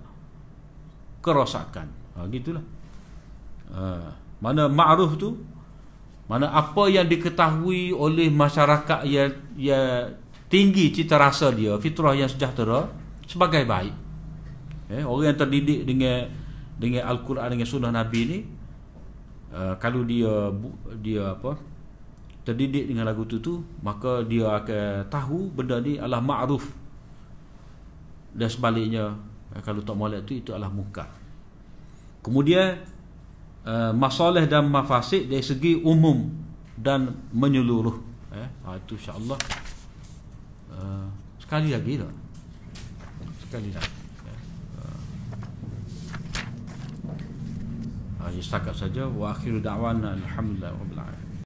kerosakan. Ha gitulah. Uh, mana ma'ruf tu mana apa yang diketahui oleh masyarakat yang ya tinggi cita rasa dia, fitrah yang sejahtera sebagai baik. Eh, orang yang terdidik dengan dengan al-Quran dengan sunnah Nabi ni uh, kalau dia dia apa terdidik dengan lagu tu tu maka dia akan tahu benda ni adalah ma'ruf. Dan sebaliknya eh, kalau tak molek tu itu adalah muka. Kemudian uh, masalah dan mafasid dari segi umum dan menyeluruh. Eh ha, itu insyaallah. Sekali lagi tak? Sekali lagi Ha, setakat saja. Wa akhiru da'wana alhamdulillah rabbil alamin